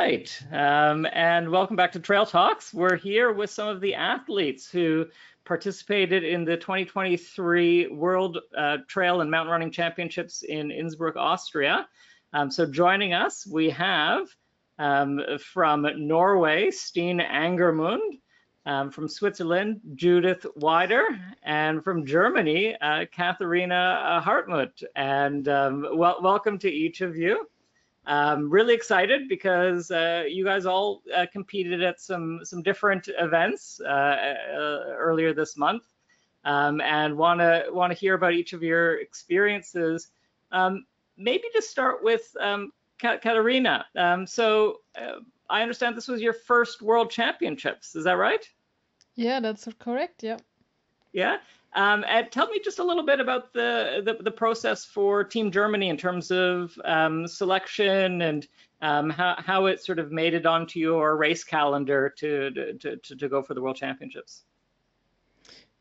right. Um, and welcome back to Trail Talks. We're here with some of the athletes who participated in the 2023 World uh, Trail and Mountain Running Championships in Innsbruck, Austria. Um, so joining us, we have um, from Norway, Stian Angermund, um, from Switzerland, Judith Wyder, and from Germany, uh, Katharina Hartmuth. And um, well, welcome to each of you. Um, really excited because uh, you guys all uh, competed at some some different events uh, uh earlier this month, um, and want to want to hear about each of your experiences. Um, maybe just start with um, Katharina. Um, so uh, I understand this was your first World Championships. Is that right? Yeah, that's correct. Yeah. Yeah. Um, and tell me just a little bit about the, the, the process for Team Germany in terms of um, selection and um, how, how it sort of made it onto your race calendar to, to, to, to go for the World Championships.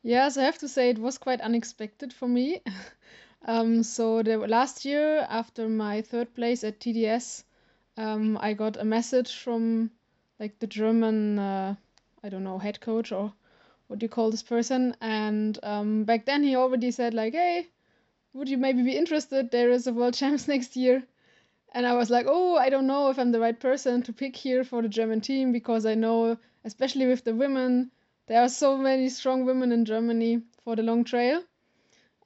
Yes, I have to say it was quite unexpected for me. um, so the last year, after my third place at TDS, um, I got a message from like the German, uh, I don't know, head coach or what do you call this person? And um, back then he already said like, hey, would you maybe be interested? There is a world champs next year. And I was like, oh, I don't know if I'm the right person to pick here for the German team because I know, especially with the women, there are so many strong women in Germany for the long trail.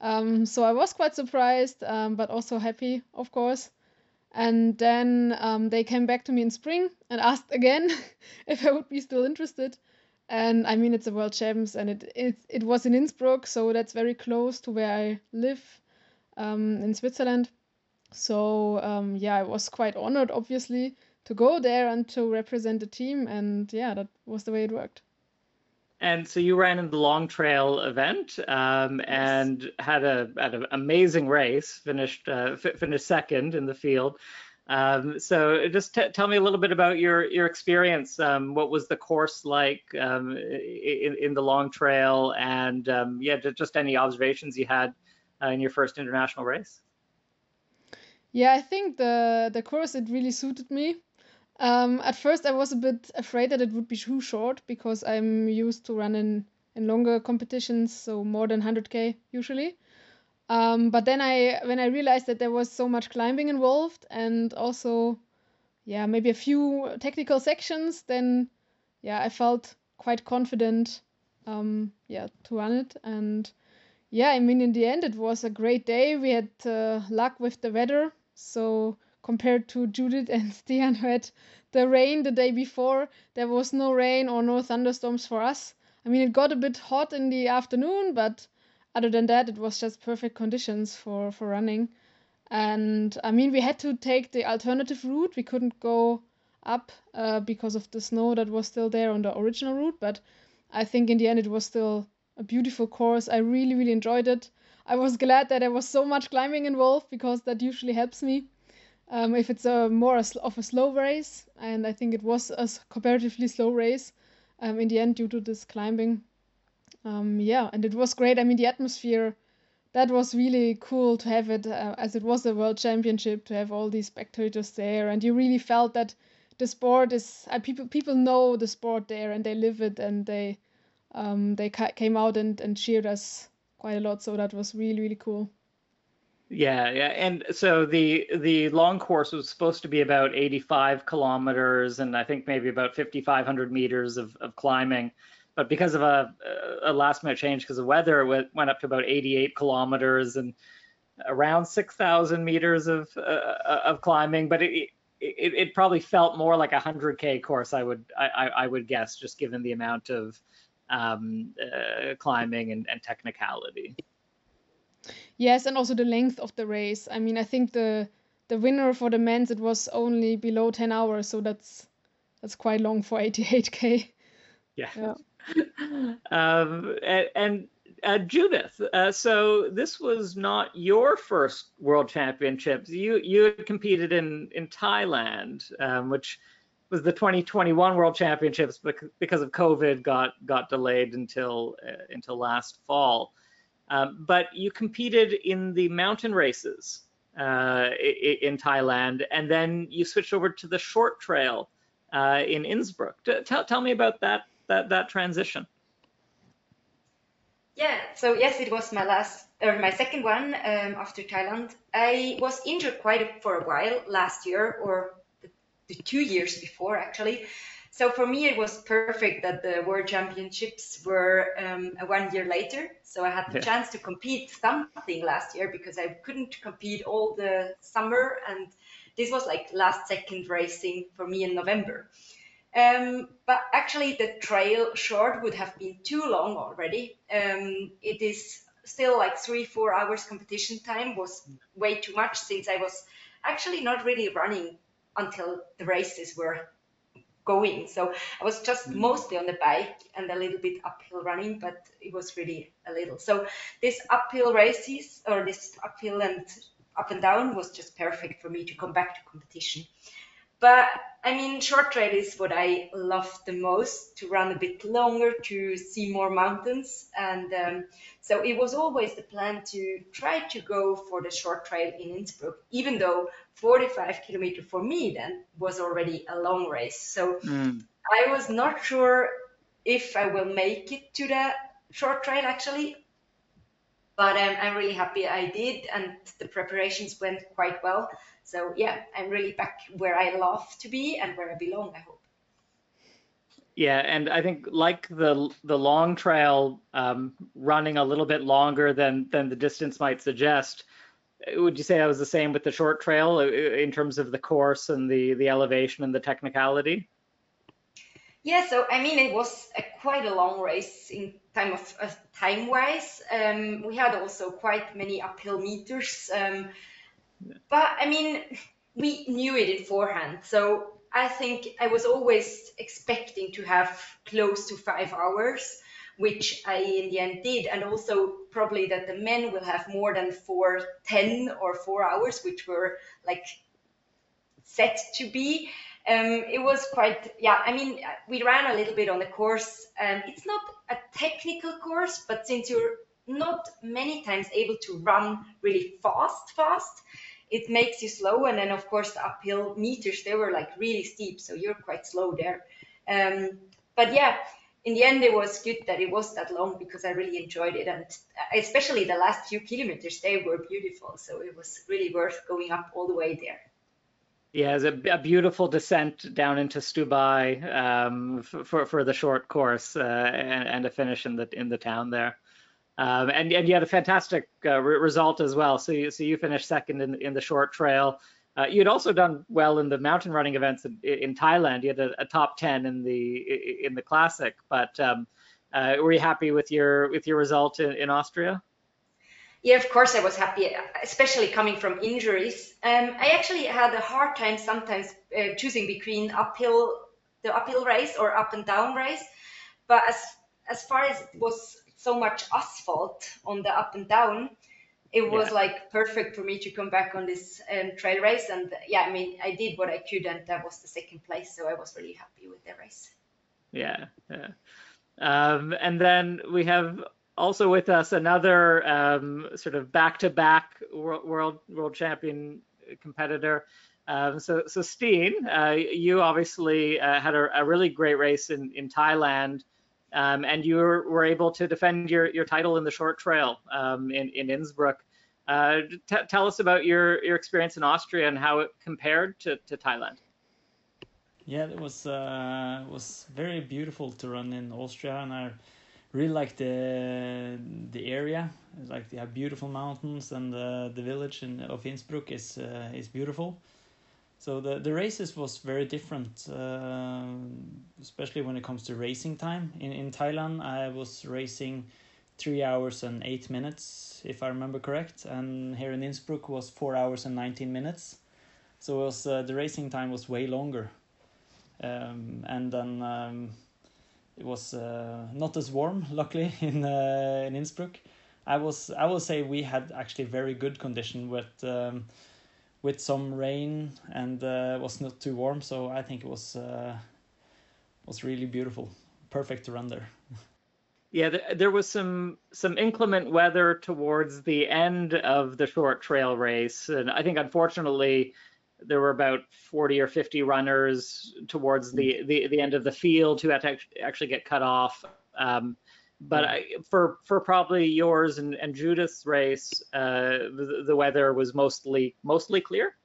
Um, so I was quite surprised, um, but also happy, of course. And then um, they came back to me in spring and asked again if I would be still interested and I mean it's a world champs, and it it it was in Innsbruck, so that's very close to where I live um, in Switzerland. So um, yeah, I was quite honored, obviously, to go there and to represent the team, and yeah, that was the way it worked. And so you ran in the long trail event um, yes. and had a had an amazing race. Finished uh, finished second in the field. Um, so just tell me a little bit about your your experience. Um, what was the course like um, in, in the long trail, and um, yeah, just any observations you had uh, in your first international race? Yeah, I think the the course it really suited me. Um, at first, I was a bit afraid that it would be too short because I'm used to running in longer competitions, so more than 100k usually. Um, but then I when I realized that there was so much climbing involved and also yeah maybe a few technical sections, then yeah I felt quite confident um, yeah to run it and yeah I mean in the end it was a great day. We had uh, luck with the weather, so compared to Judith and Stian who had the rain the day before, there was no rain or no thunderstorms for us. I mean it got a bit hot in the afternoon, but other than that, it was just perfect conditions for for running. And I mean, we had to take the alternative route. We couldn't go up uh, because of the snow that was still there on the original route. But I think in the end, it was still a beautiful course. I really, really enjoyed it. I was glad that there was so much climbing involved because that usually helps me. Um, if it's a more of a slow race, and I think it was a comparatively slow race um, in the end due to this climbing um, yeah, and it was great. I mean, the atmosphere that was really cool to have it uh, as it was a world championship to have all these spectators there, and you really felt that the sport is uh, people people know the sport there and they live it and they um, they ca- came out and, and cheered us quite a lot. So that was really really cool. Yeah, yeah, and so the the long course was supposed to be about 85 kilometers, and I think maybe about 5,500 meters of, of climbing but because of a, a last minute change because of weather, it went up to about 88 kilometers and around 6,000 meters of uh, uh, of climbing. But it, it, it probably felt more like a 100k course. I would I, I would guess just given the amount of um, uh, climbing and, and technicality. Yes, and also the length of the race. I mean, I think the the winner for the men's it was only below 10 hours, so that's that's quite long for 88k. Yeah. yeah. Um, and, and uh, Judith, uh, so this was not your first World Championships. You you had competed in in Thailand, um, which was the 2021 World Championships, but because of COVID, got got delayed until uh, until last fall. Um, but you competed in the mountain races uh, in Thailand, and then you switched over to the short trail uh, in Innsbruck. Tell, tell me about that, that, that transition. Yeah, so yes, it was my last or my second one um, after Thailand. I was injured quite a, for a while last year or the, the two years before actually. So for me, it was perfect that the World Championships were um, one year later. So I had the yeah. chance to compete something last year because I couldn't compete all the summer, and this was like last second racing for me in November. Um, but actually, the trail short would have been too long already. Um, it is still like three, four hours competition time was way too much since I was actually not really running until the races were going. So I was just mm. mostly on the bike and a little bit uphill running, but it was really a little. So this uphill races or this uphill and up and down was just perfect for me to come back to competition. But I mean, short trail is what I love the most to run a bit longer, to see more mountains. And um, so it was always the plan to try to go for the short trail in Innsbruck, even though 45 kilometer for me then was already a long race. So mm. I was not sure if I will make it to the short trail actually. But um, I'm really happy I did, and the preparations went quite well. So yeah, I'm really back where I love to be and where I belong. I hope. Yeah, and I think like the the long trail, um, running a little bit longer than than the distance might suggest. Would you say that was the same with the short trail uh, in terms of the course and the the elevation and the technicality? Yeah, so I mean, it was a, quite a long race in time of uh, time wise. Um, we had also quite many uphill meters. Um, but I mean, we knew it beforehand. So I think I was always expecting to have close to five hours, which I in the end did. And also probably that the men will have more than four, 10 or four hours, which were like set to be. Um, it was quite, yeah, I mean, we ran a little bit on the course. Um, it's not a technical course, but since you're not many times able to run really fast, fast, it makes you slow. And then of course the uphill meters, they were like really steep. So you're quite slow there. Um, but yeah, in the end, it was good that it was that long because I really enjoyed it. And especially the last few kilometers, they were beautiful. So it was really worth going up all the way there. Yeah, it's a, a beautiful descent down into Stubai um, for for the short course uh, and, and a finish in the in the town there. Um, and, and you had a fantastic uh, re result as well. So you, so you finished second in, in the short trail. Uh, you'd also done well in the mountain running events in, in Thailand. You had a, a, top 10 in the in the classic. But um, uh, were you happy with your with your result in, in, Austria? Yeah, of course I was happy, especially coming from injuries. Um, I actually had a hard time sometimes uh, choosing between uphill the uphill race or up and down race. But as as far as it was so much asphalt on the up and down it was yeah. like perfect for me to come back on this um, trail race and yeah i mean i did what i could and that was the second place so i was really happy with the race yeah yeah um, and then we have also with us another um, sort of back-to-back world world champion competitor um, so so Stian, uh, you obviously uh, had a, a, really great race in in Thailand um, and you were, were, able to defend your, your title in the short trail um, in, in Innsbruck. Uh, tell us about your, your experience in Austria and how it compared to, to Thailand. Yeah, it was uh, was very beautiful to run in Austria, and I really like the the area. Like they have beautiful mountains, and uh, the village in, of Innsbruck is uh, is beautiful. So the, the races was very different, uh, especially when it comes to racing time. In, in Thailand, I was racing three hours and eight minutes, if I remember correct. And here in Innsbruck was four hours and 19 minutes. So was, uh, the racing time was way longer. Um, and then um, it was uh, not as warm, luckily, in, uh, in Innsbruck. I was I will say we had actually very good condition with um, with some rain and uh, was not too warm. So I think it was uh, was really beautiful, perfect to run there. Yeah, there was some some inclement weather towards the end of the short trail race, and I think unfortunately there were about 40 or 50 runners towards the the, the end of the field who had to actually get cut off. Um, but I, for for probably yours and, and Judith's race, uh, the, the weather was mostly mostly clear.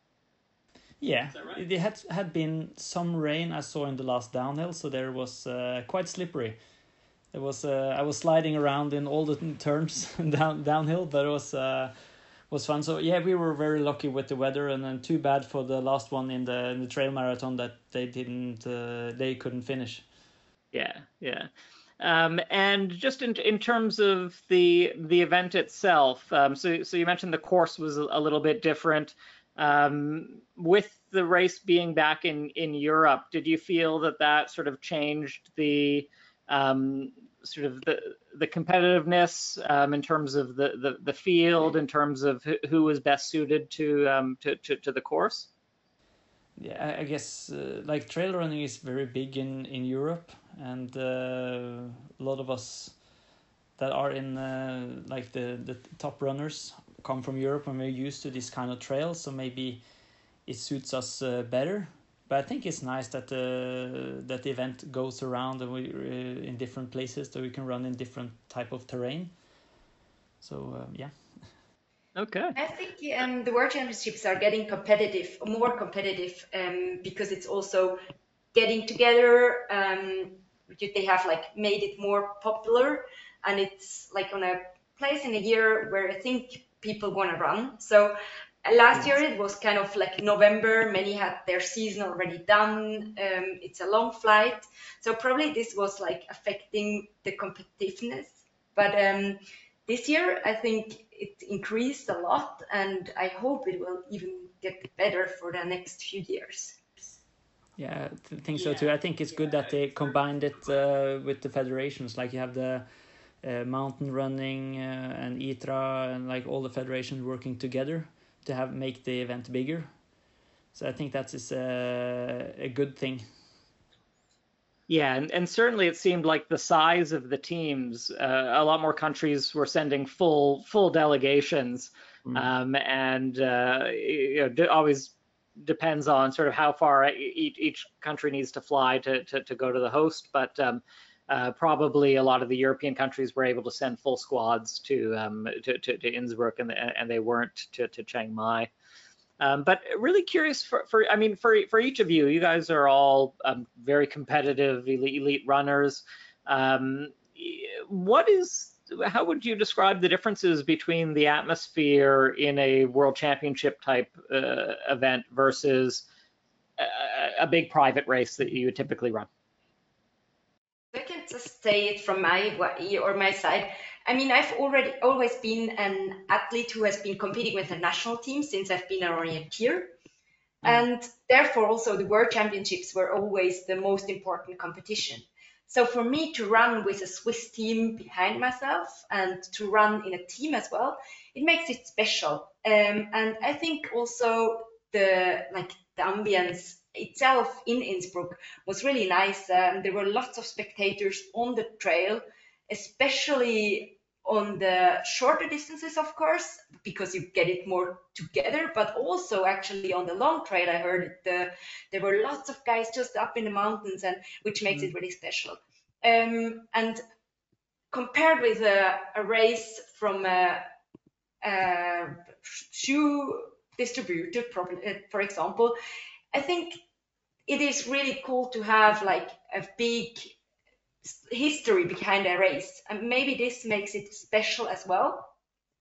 Yeah, right? it had had been some rain I saw in the last downhill, so there was uh, quite slippery. It was uh, I was sliding around in all the turns down downhill, but it was uh, was fun. So yeah, we were very lucky with the weather, and then too bad for the last one in the in the trail marathon that they didn't uh, they couldn't finish. Yeah, yeah. Um, and just in in terms of the the event itself, um, so so you mentioned the course was a, little bit different. Um, with the race being back in in Europe, did you feel that that sort of changed the um, sort of the the competitiveness um, in terms of the, the, the field, in terms of who was best suited to um, to, to, to the course? Yeah, I guess uh, like trail running is very big in in Europe, and uh, a lot of us that are in uh, like the the top runners come from Europe and we're used to this kind of trail, so maybe it suits us uh, better but I think it's nice that the that the event goes around and we uh, in different places so we can run in different type of terrain. So um, yeah. Okay. I think um, the World Championships are getting competitive, more competitive, um, because it's also getting together. Um, they have like made it more popular, and it's like on a place in a year where I think people want to run. So last year it was kind of like November. Many had their season already done. Um, it's a long flight, so probably this was like affecting the competitiveness. But um, this year, I think it increased a lot, and I hope it will even get better for the next few years. Yeah, I think so too. I think it's good that they combined it uh, with the federations. Like you have the uh, mountain running uh, and ITRA and like all the federations working together to have make the event bigger. So I think that is a, a good thing. Yeah, and, and certainly it seemed like the size of the teams, uh, a lot more countries were sending full full delegations, mm. um, and uh, you know, always depends on sort of how far each, each country needs to fly to, to, to go to the host. But um, uh, probably a lot of the European countries were able to send full squads to um, to, to, to, Innsbruck, and, and they weren't to, to Chiang Mai. Um, but really curious for, for I mean for for each of you, you guys are all um, very competitive elite, elite runners. Um, what is how would you describe the differences between the atmosphere in a world championship type uh, event versus a, a big private race that you would typically run? I can just say it from my or my side. I mean, I've already always been an athlete who has been competing with the national team since I've been an orienteer. Mm. And therefore, also the World Championships were always the most important competition. So for me to run with a Swiss team behind myself and to run in a team as well, it makes it special. Um, and I think also the like the ambience itself in Innsbruck was really nice. Um, there were lots of spectators on the trail, especially on the shorter distances, of course, because you get it more together, but also actually on the long trail, I heard the, there were lots of guys just up in the mountains, and which makes mm. it really special. Um, and compared with a, a race from a, a shoe distributor, for example, I think it is really cool to have like a big history behind a race and maybe this makes it special as well.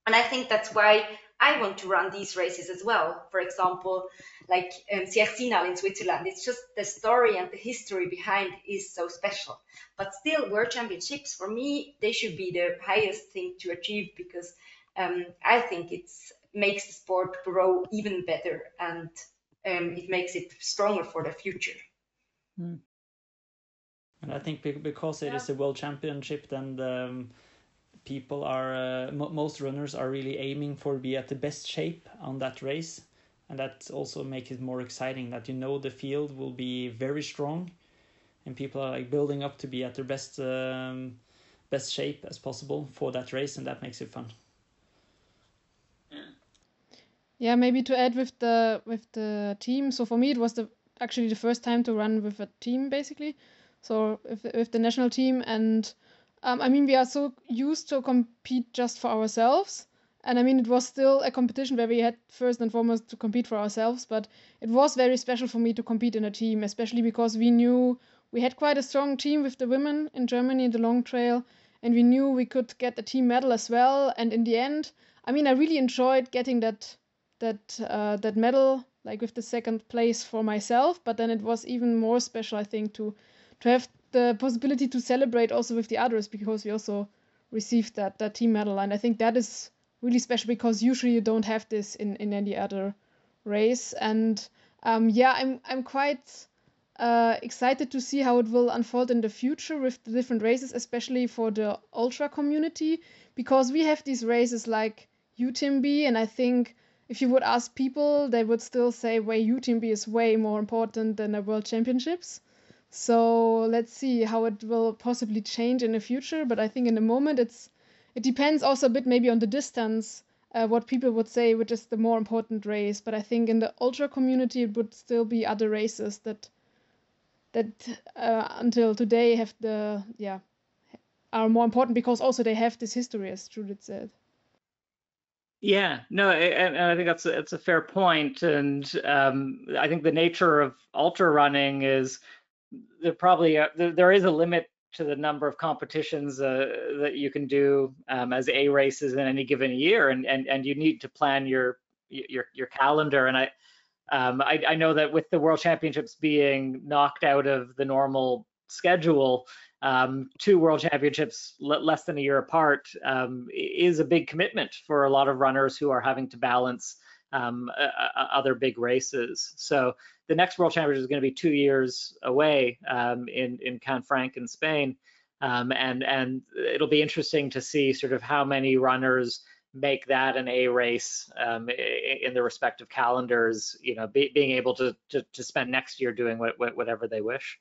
And i think that's why i want to run these races as well. For example like um, in switzerland. It's just the story and the history behind is so special. But still world championships for me they should be the highest thing to achieve because um, i think it makes the sport grow even better and um, it makes it stronger for the future. Mm. And I think because it yeah. is a world championship, then um, people are uh, most runners are really aiming for be at the best shape on that race, and that also makes it more exciting. That you know the field will be very strong, and people are like building up to be at their best um, best shape as possible for that race, and that makes it fun. Yeah, maybe to add with the with the team. So for me, it was the actually the first time to run with a team, basically. So with, with the national team, and um, I mean, we are so used to compete just for ourselves. And I mean, it was still a competition where we had first and foremost to compete for ourselves, but it was very special for me to compete in a team, especially because we knew we had quite a strong team with the women in Germany in the long trail, and we knew we could get a team medal as well. And in the end, I mean, I really enjoyed getting that that uh, that medal, like with the second place for myself. But then it was even more special, I think, to to have the possibility to celebrate also with the others because we also received that that team medal, and I think that is really special because usually you don't have this in in any other race. And um, yeah, I'm I'm quite uh, excited to see how it will unfold in the future with the different races, especially for the ultra community, because we have these races like UTMB, and I think if you would ask people, they would still say, "Way UTMB is way more important than the World Championships." So let's see how it will possibly change in the future. But I think in the moment, it's it depends also a bit maybe on the distance, uh, what people would say, which is the more important race. But I think in the ultra community, it would still be other races that that uh, until today have the yeah are more important because also they have this history, as Judith said. Yeah, no, and, I think that's a, that's a fair point, and um, I think the nature of ultra running is there probably a, there, there is a limit to the number of competitions uh, that you can do um, as A races in any given year, and and and you need to plan your your your calendar. And I, um, I I know that with the World Championships being knocked out of the normal schedule, um, two world championships less than a year apart um, is a big commitment for a lot of runners who are having to balance um, other big races. So the next world championship is going to be two years away um, in in Canfranc in Spain, um, and and it'll be interesting to see sort of how many runners make that an A race um, in the respective calendars. You know, be, being able to, to, to spend next year doing what, whatever they wish.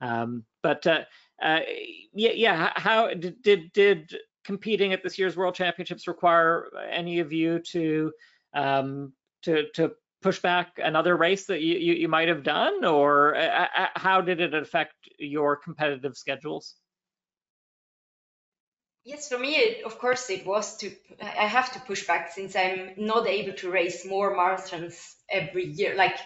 Um, but uh, yeah, yeah. How did, did did competing at this year's World Championships require any of you to um, to to push back another race that you, you, you might have done, or uh, uh, how did it affect your competitive schedules? Yes, for me, it, of course, it was to. I have to push back since I'm not able to race more marathons every year. Like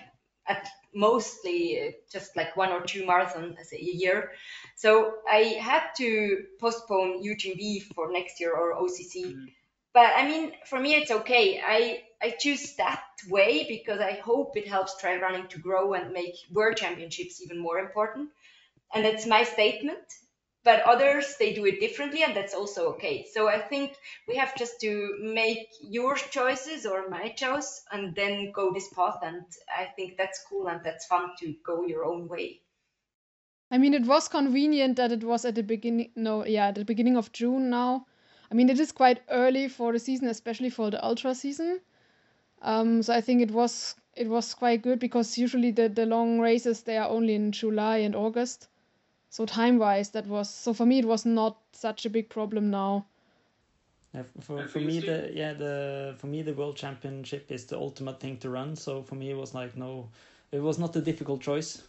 at mostly uh, just like one or two marathons a year. So I had to postpone UTMB for next year or OCC. Mm. But I mean, for me, it's okay. I, I choose that way because I hope it helps trail running to grow and make world championships even more important. And that's my statement but others they do it differently and that's also okay. So i think we have just to make your choices or my choice and then go this path and i think that's cool and that's fun to go your own way. I mean it was convenient that it was at the beginning no yeah the beginning of june now. I mean it is quite early for the season especially for the ultra season. Um, so i think it was it was quite good because usually the, the long races they are only in july and august so time wise that was so for me it was not such a big problem now. Yeah, for, for me the yeah the for me the world championship is the ultimate thing to run. So for me it was like no it was not a difficult choice.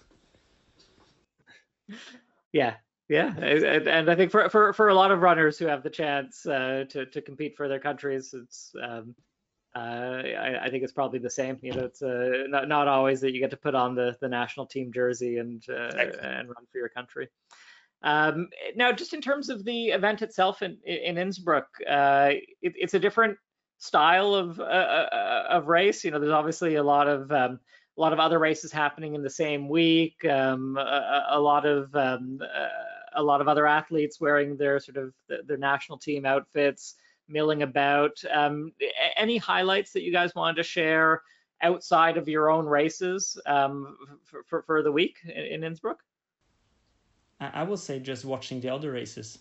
Yeah yeah and i think for for, for a lot of runners who have the chance uh, to to compete for their countries it's um, I, I, think it's probably the same. You know, it's uh, not, not always that you get to put on the, the national team jersey and uh, and run for your country. Um, now, just in terms of the event itself in, in Innsbruck, uh, it, it's a different style of uh, uh, of race. You know, there's obviously a lot of um, a lot of other races happening in the same week. Um, a, a, lot of um, a lot of other athletes wearing their sort of their national team outfits milling about. Um, any highlights that you guys wanted to share outside of your own races um, for, for, for, the week in, in Innsbruck? I would say just watching the other races.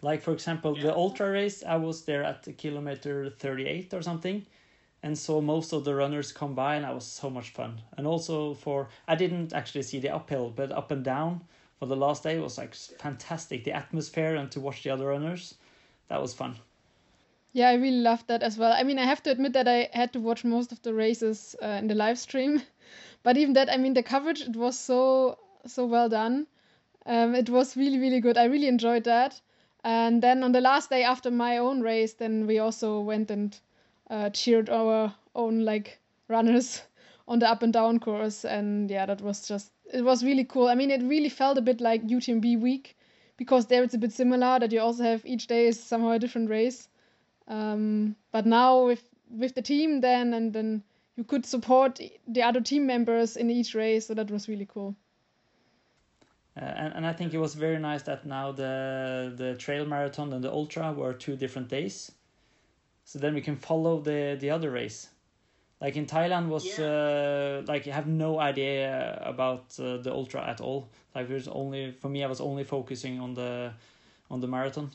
Like for example, yeah. the ultra race, I was there at the kilometer 38 or something, and saw most of the runners come by, and that was so much fun. And also for I didn't actually see the uphill, but up and down for the last day was like fantastic. The atmosphere and to watch the other runners, that was fun. Yeah, I really loved that as well. I mean, I have to admit that I had to watch most of the races uh, in the live stream, but even that, I mean, the coverage it was so so well done. Um, it was really really good. I really enjoyed that. And then on the last day after my own race, then we also went and uh, cheered our own like runners on the up and down course, and yeah, that was just it was really cool. I mean, it really felt a bit like UTMB week because there it's a bit similar that you also have each day is somehow a different race um, but now with with the team then and then you could support the other team members in each race, so that was really cool. Uh, and, and I think it was very nice that now the the trail marathon and the ultra were two different days, so then we can follow the the other race. Like in Thailand was yeah. uh, like you have no idea about uh, the ultra at all. Like there's only for me I was only focusing on the on the marathon.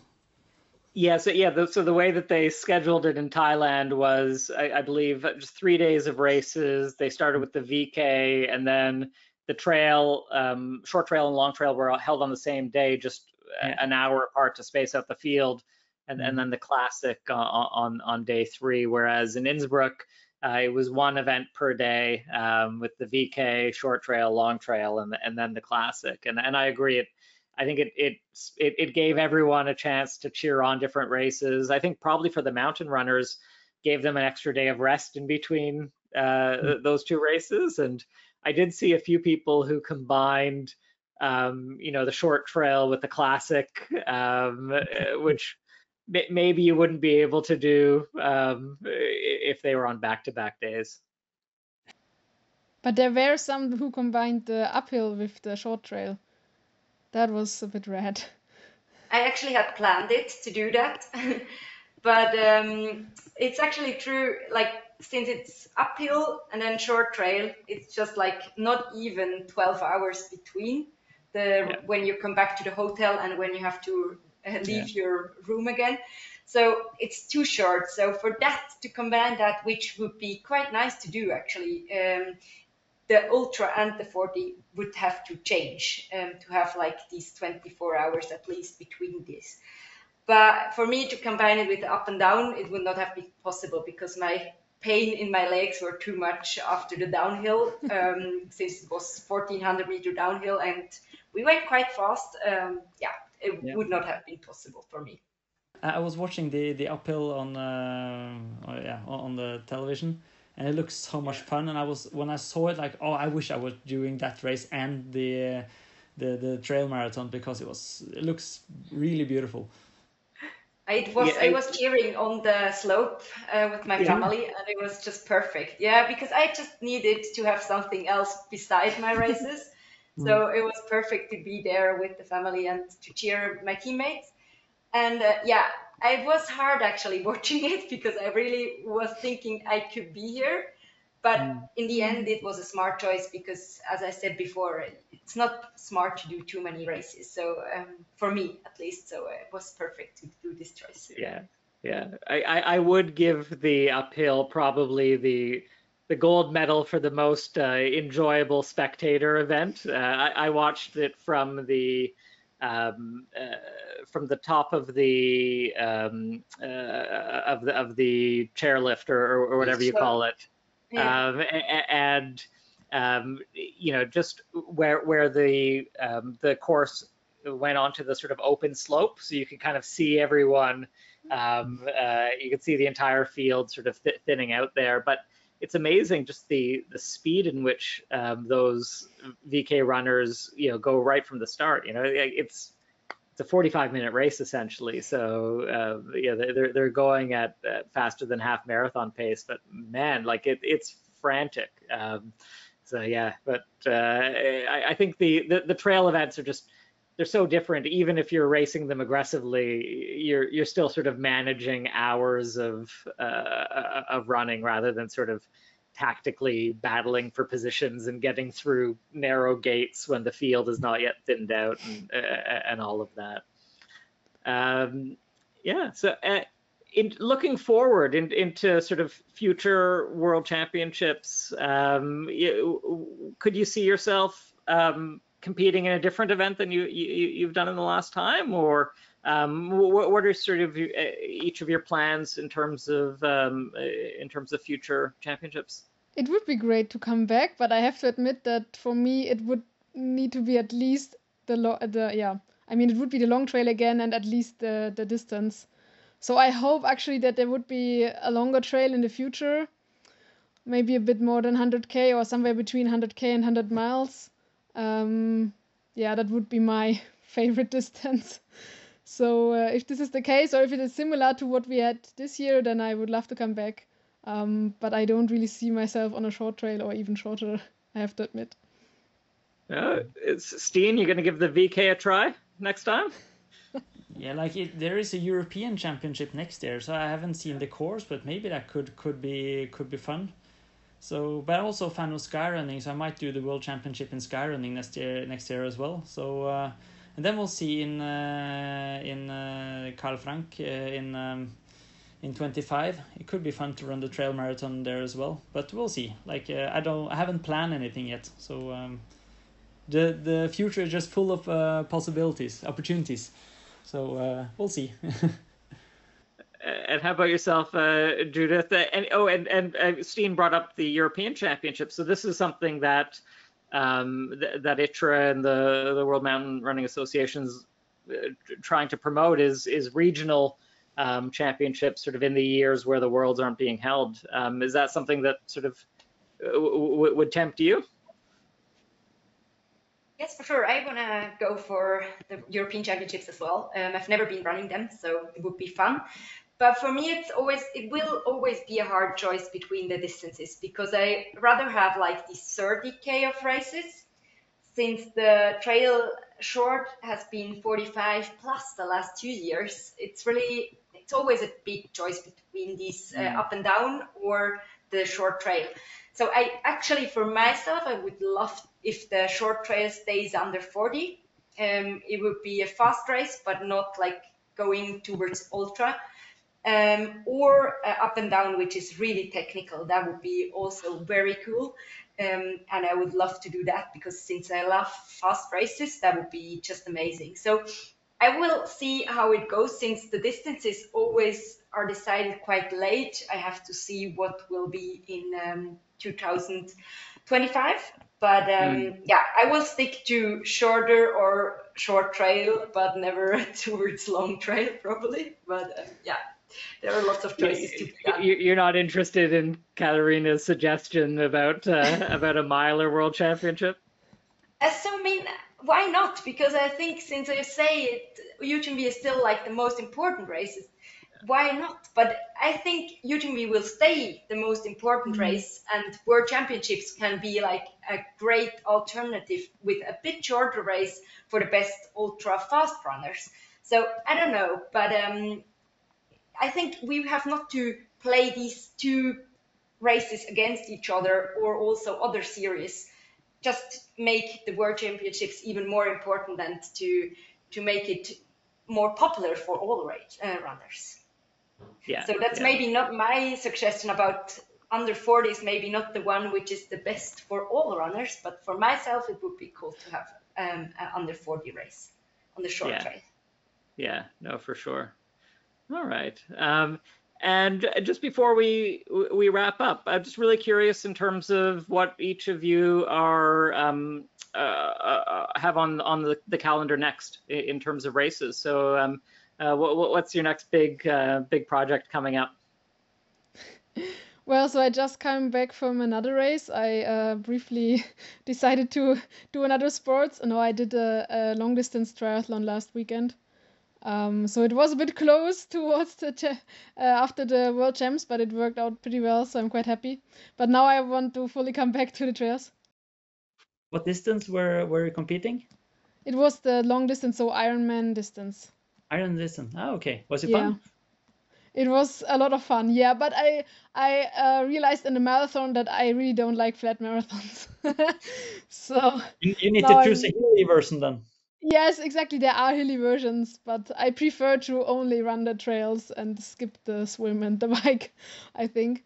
Yeah, so yeah, the, so the way that they scheduled it in Thailand was, I, I, believe, just three days of races. They started with the VK, and then the trail, um, short trail and long trail were held on the same day, just yeah. an hour apart to space out the field, and, mm-hmm. and then the classic on, on on day three. Whereas in Innsbruck, uh, it was one event per day um, with the VK, short trail, long trail, and and then the classic. And and I agree, it I think it, it it it gave everyone a chance to cheer on different races. I think probably for the mountain runners, gave them an extra day of rest in between uh, mm-hmm. those two races. And I did see a few people who combined, um, you know, the short trail with the classic, um, uh, which maybe you wouldn't be able to do um, if they were on back-to-back days. But there were some who combined the uphill with the short trail. That was a bit rad. I actually had planned it to do that, but um, it's actually true. Like since it's uphill and then short trail, it's just like not even 12 hours between the yeah. when you come back to the hotel and when you have to uh, leave yeah. your room again. So it's too short. So for that to combine that, which would be quite nice to do actually, um, the ultra and the 40 would have to change um, to have like these 24 hours at least between this. But for me to combine it with up and down, it would not have been possible because my pain in my legs were too much after the downhill, um, since it was 1400 meter downhill and we went quite fast. Um, yeah, it yeah. would not have been possible for me. I was watching the the uphill on uh, yeah on the television, and it looks so much fun. And I was when I saw it, like, oh, I wish I was doing that race and the the the trail marathon because it was it looks really beautiful. It was yeah, I was cheering on the slope uh, with my yeah. family, and it was just perfect. Yeah, because I just needed to have something else beside my races, mm. so it was perfect to be there with the family and to cheer my teammates. And uh, yeah, it was hard actually watching it because I really was thinking I could be here. But mm. in the end, it was a smart choice because, as I said before, it's not smart to do too many races. So um, for me, at least, so it was perfect to do this choice. Yeah, yeah. I, I would give the uphill probably the the gold medal for the most uh, enjoyable spectator event. Uh, I, I, watched it from the um, uh, from the top of the um, uh, of the of the chairlift or, or whatever you call it, yeah. um, and um, you know just where where the um, the course went onto the sort of open slope, so you can kind of see everyone. Um, uh, you can see the entire field sort of th- thinning out there, but it's amazing just the the speed in which um, those VK runners you know go right from the start. You know, it's it's a 45 minute race essentially. So uh, yeah, they're they're going at, at, faster than half marathon pace, but man, like it, it's frantic. Um, so yeah, but uh, I, I, think the, the the trail events are just they're so different. Even if you're racing them aggressively, you're you're still sort of managing hours of uh, of running rather than sort of tactically battling for positions and getting through narrow gates when the field is not yet thinned out and uh, and all of that. Um, yeah, so. Uh, in looking forward in, into sort of future world championships, um, you, could you see yourself um, competing in a different event than you, you you've done in the last time, or um, what, what, are sort of each of your plans in terms of um, in terms of future championships? It would be great to come back, but I have to admit that for me it would need to be at least the lo- the yeah. I mean, it would be the long trail again, and at least the the distance. So I hope actually that there would be a longer trail in the future, maybe a bit more than 100k or somewhere between 100k and 100 miles. Um, yeah, that would be my favorite distance. So uh, if this is the case, or if it is similar to what we had this year, then I would love to come back. Um, but I don't really see myself on a short trail or even shorter. I have to admit. Uh, is Stian, You're going to give the VK a try next time? yeah, like it, there is a European Championship next year, so I haven't seen the course, but maybe that could could be could be fun. So, but I'm also a fan of skyrunning, so I might do the World Championship in skyrunning next year next year as well. So, uh, and then we'll see in uh, in uh, Canfranc uh, in. Um, in 25 it could be fun to run the trail marathon there as well but we'll see like uh, i don't i haven't planned anything yet so um, the the future is just full of uh, possibilities opportunities so uh, we'll see and how about yourself uh, judith uh, and oh and and uh, stian brought up the european championship so this is something that um, th- that ITRA and the the world mountain running associations trying to promote is is regional um, championships sort of in the years where the worlds aren't being held. Um, is that something that sort of uh, would tempt you? Yes, for sure. I want to go for the European Championships as well. Um, I've never been running them, so it would be fun. But for me, it's always it will always be a hard choice between the distances because I rather have like these 30k of races, since the trail short has been 45 plus the last two years. It's really it's always a big choice between these uh, mm. up and down or the short trail. So I actually, for myself, I would love if the short trail stays under 40. Um, it would be a fast race, but not like going towards ultra. Um, or uh, up and down, which is really technical. That would be also very cool. Um, and I would love to do that because since I love fast races, that would be just amazing. So I will see how it goes since the distances always are decided quite late. I have to see what will be in um, 2025. But um, mm. yeah, I will stick to shorter or short trail, but never towards long trail probably. But um, yeah, there are lots of choices to be done. You're not interested in Katharina's suggestion about uh, about a miler world championship? Uh, so I mean, why not? Because I think since I say it, UTMB is still like the most important races. Why not? But I think UTMB will stay the most important mm-hmm. race, and World Championships can be like a great alternative with a bit shorter race for the best ultra fast runners. So I don't know, but um, I think we have not to play these two races against each other or also other series just make the world championships even more important and to to make it more popular for all race, uh, runners. Yeah. So that's yeah. maybe not my suggestion about under 40 is maybe not the one which is the best for all runners, but for myself it would be cool to have um, an under 40 race on the short yeah. trail. Yeah, no, for sure. All right. Um, and just before we we wrap up, I'm just really curious in terms of what each of you are um, uh, uh, have on on the, the, calendar next in terms of races. So, um, uh, what, what's your next big uh, big project coming up? Well, so I just came back from another race. I uh, briefly decided to do another sport. No, I did a, a long distance triathlon last weekend. Um, so it was a bit close towards the uh, after the world champs, but it worked out pretty well. So I'm quite happy. But now I want to fully come back to the trails. What distance were were you competing? It was the long distance, so Ironman distance. Iron distance. Oh, okay. Was it yeah. fun? It was a lot of fun, yeah. But I I uh, realized in the marathon that I really don't like flat marathons. so you, you need to choose I'm... a hilly version then. Yes, exactly. There are hilly versions, but I prefer to only run the trails and skip the swim and the bike, I think.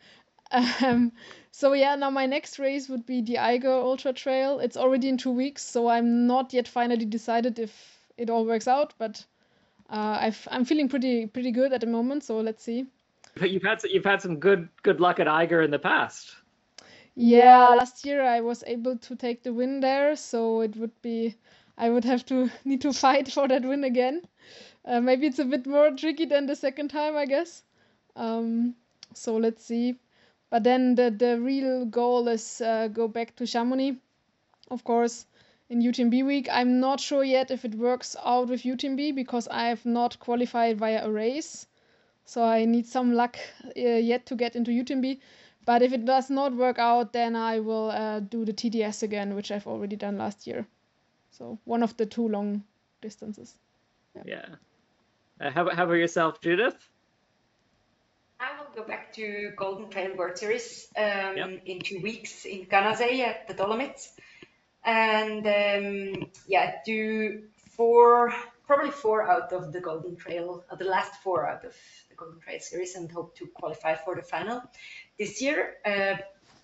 Um, so yeah, now my next race would be the Eiger Ultra Trail. It's already in two weeks, so I'm not yet finally decided if it all works out, but uh, i am feeling pretty pretty good at the moment. So let's see. But you've had you've had some good good luck at Eiger in the past. Yeah, last year I was able to take the win there, so it would be I would have to need to fight for that win again. Uh, maybe it's a bit more tricky than the second time, I guess. Um, so let's see. But then the the real goal is uh, go back to Chamonix, of course, in UTMB week. I'm not sure yet if it works out with UTMB because I have not qualified via a race. So I need some luck uh, yet to get into UTMB. But if it does not work out, then I will uh, do the TDS again, which I've already done last year. So one of the two long distances. Yeah. yeah. Uh, how, how about yourself, Judith? I will go back to Golden Trail World Series um, yep. in two weeks in Canazei at the Dolomites. And um, yeah, do four, probably four out of the Golden Trail, uh, the last four out of the Golden Trail Series, and hope to qualify for the final this year. Uh,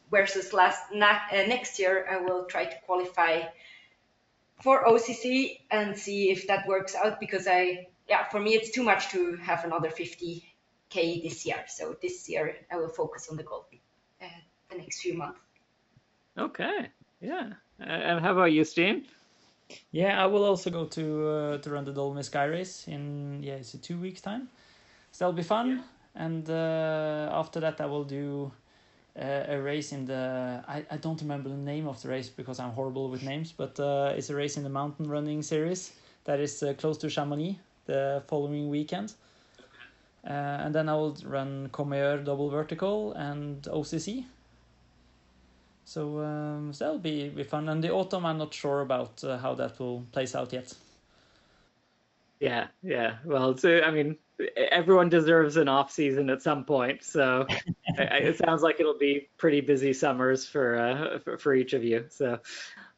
versus last na- uh, next year, I will try to qualify for OCC and see if that works out because I, yeah, for me it's too much to have another 50 K this year. So this year I will focus on the goal uh, the next few months. Okay, yeah. Uh, and how about you, Stian? Yeah, I will also go to uh, to run the Dolomite Sky Race in yeah, it's a two weeks time. So that'll be fun. Yeah. And uh, after that, I will do uh, a race in the I, I don't remember the name of the race because I'm horrible with names, but uh, it's a race in the mountain running series that is uh, close to Chamonix the following weekend. Uh, and then I will run Courmayeur double vertical and OCC. So, um, so that'll be, be fun. And the autumn, I'm not sure about uh, how that will place out yet. Yeah, yeah. Well, so I mean, everyone deserves an off season at some point. So it sounds like it'll be pretty busy summers for, uh, for, each of you. So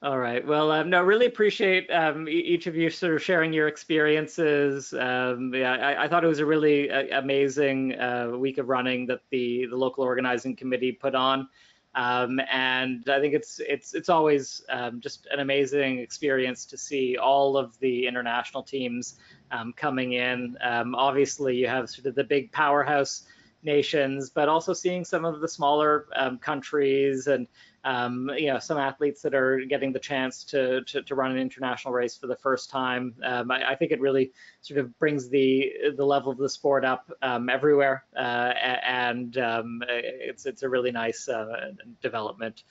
all right. Well, um, no, really appreciate um, each of you sort of sharing your experiences. Um, yeah, I, I, thought it was a really uh, amazing uh, week of running that the the local organizing committee put on, um, and I think it's it's it's always um, just an amazing experience to see all of the international teams um, coming in. obviously, you have sort of the big powerhouse nations, but also seeing some of the smaller countries and um, you know, some athletes that are getting the chance to, to, to run an international race for the first time. Um, I, I, think it really sort of brings the the level of the sport up um, everywhere, uh, and um, it's it's a really nice uh, development.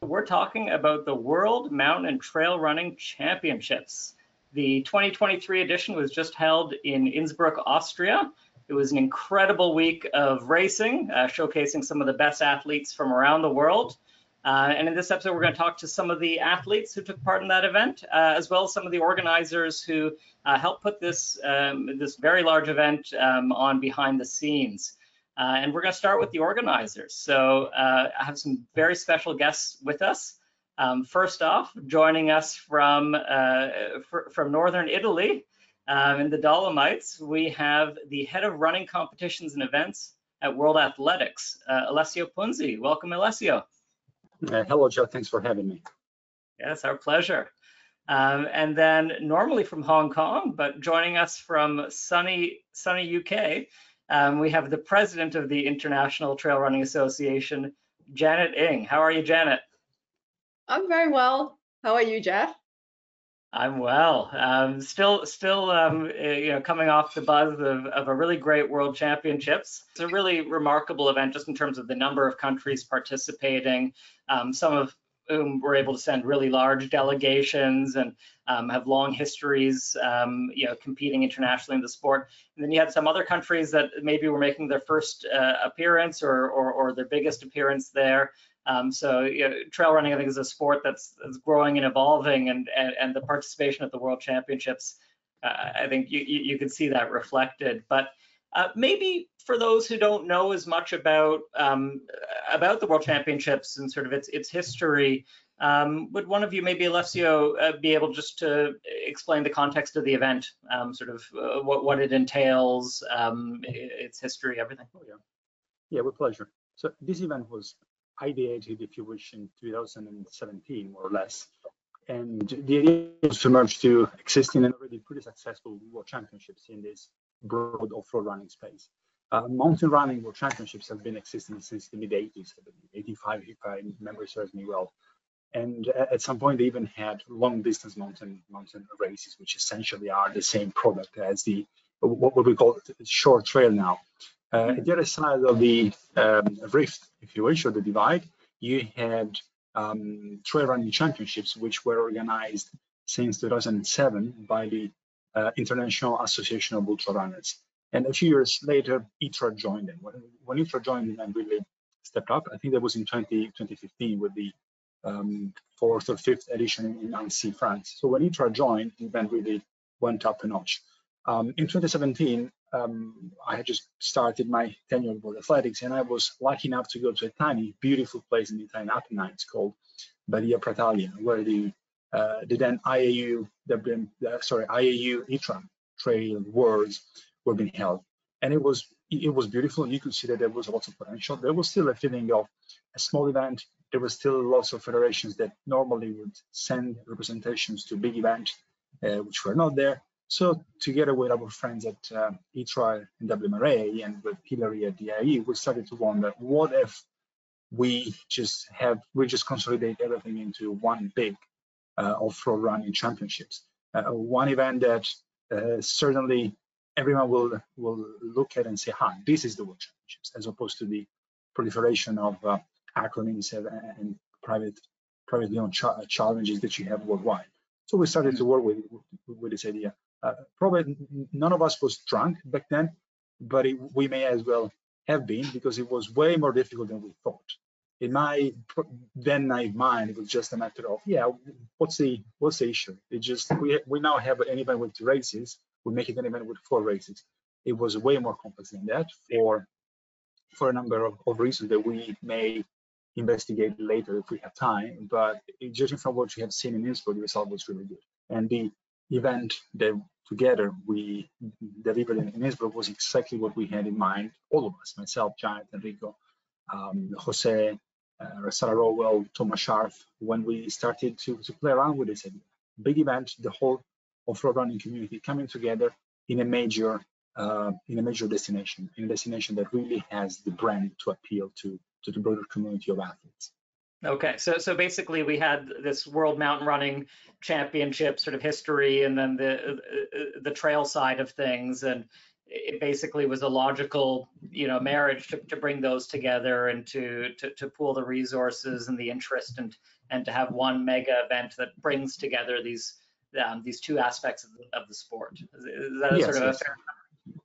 We're talking about the World Mountain and Trail Running Championships. The 2023 edition was just held in Innsbruck, Austria. It was an incredible week of racing, uh, showcasing some of the best athletes from around the world. Uh, and in this episode, we're going to talk to some of the athletes who took part in that event, uh, as well as some of the organizers who uh, helped put this um, this very large event um, on behind the scenes. Uh, and we're going to start with the organizers. So uh, I have some very special guests with us. Um, first off, joining us from from northern Italy, um, in the Dolomites, we have the head of running competitions and events at World Athletics, uh, Alessio Punzi. Welcome, Alessio. Uh, hello, Joe. Thanks for having me. Yes, our pleasure. Um, and then normally from Hong Kong, but joining us from sunny, sunny UK, um, we have the president of the International Trail Running Association, Janet Ng. How are you, Janet? I'm very well. How are you, Jeff? I'm well. Um, still, still, um, eh, you know, coming off the buzz of, of a really great World Championships. It's a really remarkable event, just in terms of the number of countries participating. Um, some of whom were able to send really large delegations and um, have long histories, um, you know, competing internationally in the sport. And then you had some other countries that maybe were making their first uh, appearance or, or, or their biggest appearance there. Um, so you know, trail running, I think, is a sport that's, that's growing and evolving, and, and, and the participation at the World Championships, uh, I think you, you, you can see that reflected. But uh, maybe for those who don't know as much about um, about the World Championships and sort of its its history, um, would one of you, maybe Alessio, uh, be able just to explain the context of the event, um, sort of uh, what what it entails, um, its history, everything? Oh, yeah. Yeah, with pleasure. So this event was ideated, if you wish, in 2017, more or less. And the idea was to merge two existing and already pretty successful world championships in this broad off-road running space. Uh, mountain running world championships have been existing since the mid 80s, 85 if I remember serves me well. And at some point, they even had long distance mountain mountain races, which essentially are the same product as the what we call short trail now. Uh, at the other side of the um, rift, if you wish, or the divide, you had um, trail running championships, which were organized since 2007 by the uh, International Association of Ultra Runners. And a few years later, ITRA joined them. When, when ITRA joined them and really stepped up, I think that was in 20, 2015 with the um, fourth or fifth edition in Annecy, France. So when ITRA joined, the event really went up a notch. Um, in 2017, um, I had just started my tenure with athletics, and I was lucky enough to go to a tiny, beautiful place in the Italian Apennines called Badia Prataglia, where the uh, the then IAU, the, uh, sorry, IAU ITRA Trail Worlds were being held, and it was it was beautiful. You could see that there was lots of potential. There was still a feeling of a small event. There were still lots of federations that normally would send representations to big event, uh, which were not there. So together with our friends at uh, ITRA and WMRA and with Hillary at the IE, we started to wonder, what if we just have, we just consolidate everything into one big uh, off-road running championships. Uh, one event that uh, certainly everyone will will look at and say, "Hi, this is the World Championships," as opposed to the proliferation of uh, acronyms and, and private privately owned ch challenges that you have worldwide. So we started to work with with this idea. Uh, probably none of us was drunk back then, but it, we may as well have been because it was way more difficult than we thought. In my then naive mind, it was just a matter of, yeah, what's the what's the issue? It just we we now have an event with two races. We make it an event with four races. It was way more complex than that for for a number of, of reasons that we may investigate later if we have time. But judging from what you have seen in Innsbruck, the result was really good. And the event that together we delivered in, Innsbruck was exactly what we had in mind, all of us, myself, Giant, Enrico, um, Jose, uh, Sarah Rowell, Thomas Scharf, when we started to, to play around with this idea. Big event, the whole off-road running community coming together in a major uh, in a major destination, in a destination that really has the brand to appeal to to the broader community of athletes. Okay, so so basically we had this World Mountain Running Championship sort of history, and then the the trail side of things, and it basically was a logical, you know, marriage to, to bring those together and to, to to pool the resources and the interest, and and to have one mega event that brings together these um, these two aspects of the, of the sport. Is, is that yes, sort of yes. a fair?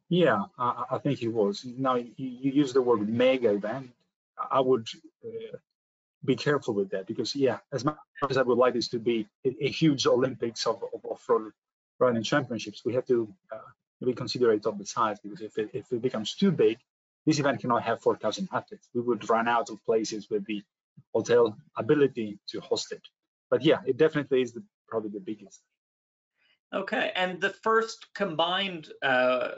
Yeah, I, I, think it was. Now you, you use the word mega event. I would uh, be careful with that because yeah, as much as I would like this to be a, huge Olympics of, of off-road running championships, we have to uh, maybe it of the size because if it, if it becomes too big, this event cannot have 4,000 athletes. We would run out of places with the hotel ability to host it. But yeah, it definitely is the, probably the biggest. Okay, and the first combined uh,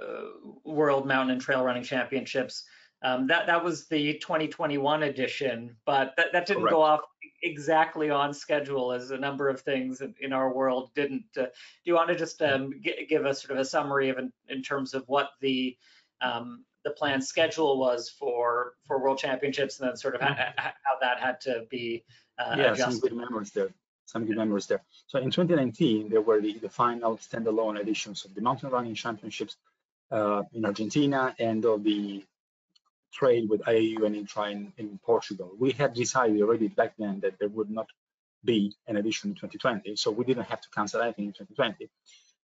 World Mountain and Trail Running Championships um, that that was the 2021 edition, but that, that didn't Correct. go off exactly on schedule as a number of things in, in our world didn't. Uh, do you want to just um, give us sort of a summary of in, in terms of what the um, the planned schedule was for for World Championships, and then sort of how, how that had to be uh, yeah, adjusted? some good memories there. Some good memories there. So in 2019, there were the, the final standalone editions of the mountain running championships uh, in Argentina and of the trade with IAU and ITRA in, in Portugal. We had decided already back then that there would not be an edition in 2020, so we didn't have to cancel anything in 2020.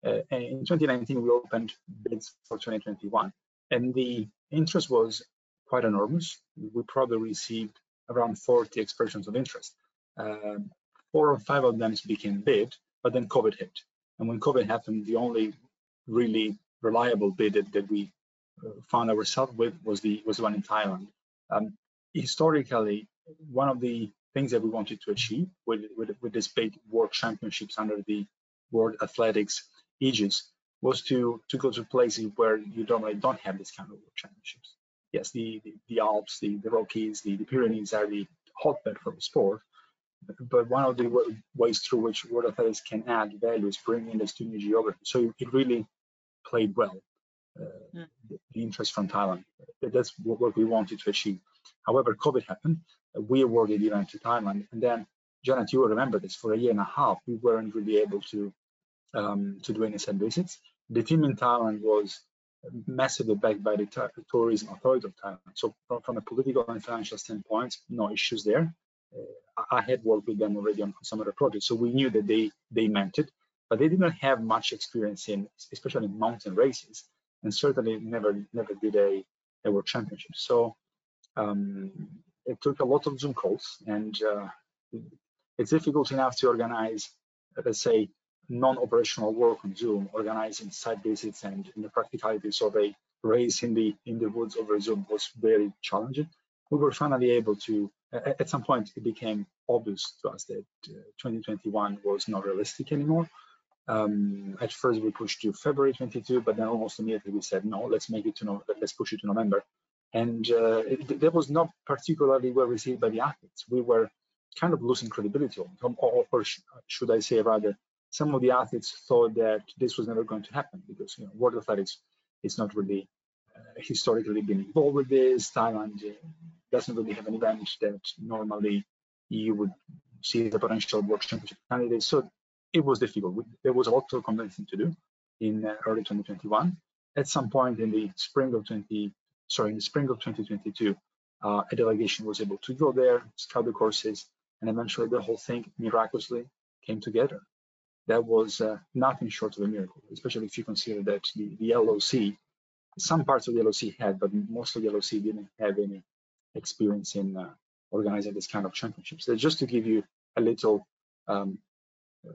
Uh, in 2019, we opened bids for 2021, and the interest was quite enormous. We probably received around 40 expressions of interest. Uh, four or five of them became bid, but then COVID hit. And when COVID happened, the only really reliable bid that, that we found ourselves with was the was the one in Thailand. Um, historically, one of the things that we wanted to achieve with, with, with this big world championships under the World Athletics aegis was to to go to places where you normally don't have this kind of world championships. yes, the, the, the Alps, the, the Rockies, the, the Pyrenees are the hotbed for the sport. But one of the ways through which World Athletics can add value is bringing this to new geography. So it really played well. The interest from Thailand. That's what we wanted to achieve. However, COVID happened. We awarded the event to Thailand, and then Janet, you will remember this. For a year and a half, we weren't really able to um, to do any site visits. The team in Thailand was massively backed by the tourism authority of Thailand. So from, from, a political and financial standpoint, no issues there. Uh, I had worked with them already on some other projects, so we knew that they they meant it, but they didn't have much experience in, especially in mountain races, and certainly never never did a, a world championship. So um, it took a lot of Zoom calls, and uh, it's difficult enough to organize, let's say, non-operational work on Zoom, organizing site visits and the practicalities of a race in the in the woods over Zoom was very challenging. We were finally able to. At some point, it became obvious to us that uh, 2021 was not realistic anymore. Um, at first, we pushed to February 22, but then almost immediately we said no. Let's make it to no. Let's push it to November. And uh, it, that was not particularly well received by the athletes. We were kind of losing credibility, or, or should I say rather, some of the athletes thought that this was never going to happen because you know World Athletics is not really uh, historically been involved with this. Thailand uh, doesn't really have an event that normally you would see a potential World Championship candidate. So it was difficult. There was a lot of convincing to do in uh, early 2021. At some point in the spring of 20, sorry, in the spring of 2022, uh, a delegation was able to go there, scout the courses, and eventually the whole thing miraculously came together that was uh, nothing short of a miracle, especially if you consider that the, the LOC, some parts of the LOC had, but most of the LOC didn't have any experience in uh, organizing this kind of championships. So just to give you a little, um, uh,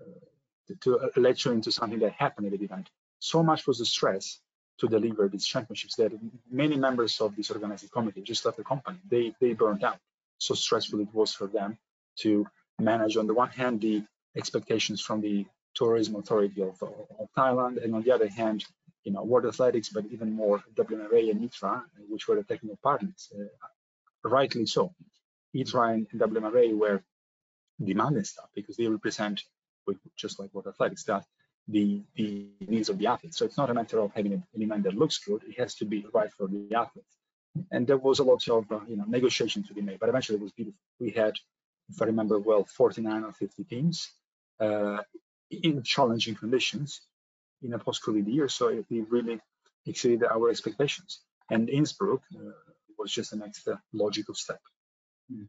to uh, you into something that happened at the event, so much was the stress to deliver these championships that many members of this organizing committee just left the company. They they burned out. So stressful it was for them to manage on the one hand the expectations from the tourism authority of, of, Thailand, and on the other hand, you know, World Athletics, but even more WMRA and ITRA, which were the technical partners, uh, rightly so. ITRA and WMRA were demanding stuff because they represent, just like World Athletics does, the, the needs of the athletes. So it's not a matter of having an event that looks good; it has to be right for the athletes. And there was a lot of uh, you know negotiation to be made, but eventually it was beautiful. We had, if I remember well, 49 or 50 teams. Uh, in challenging conditions in a post-COVID year. So it really exceeded our expectations. And Innsbruck uh, was just the next uh, logical step. Hmm.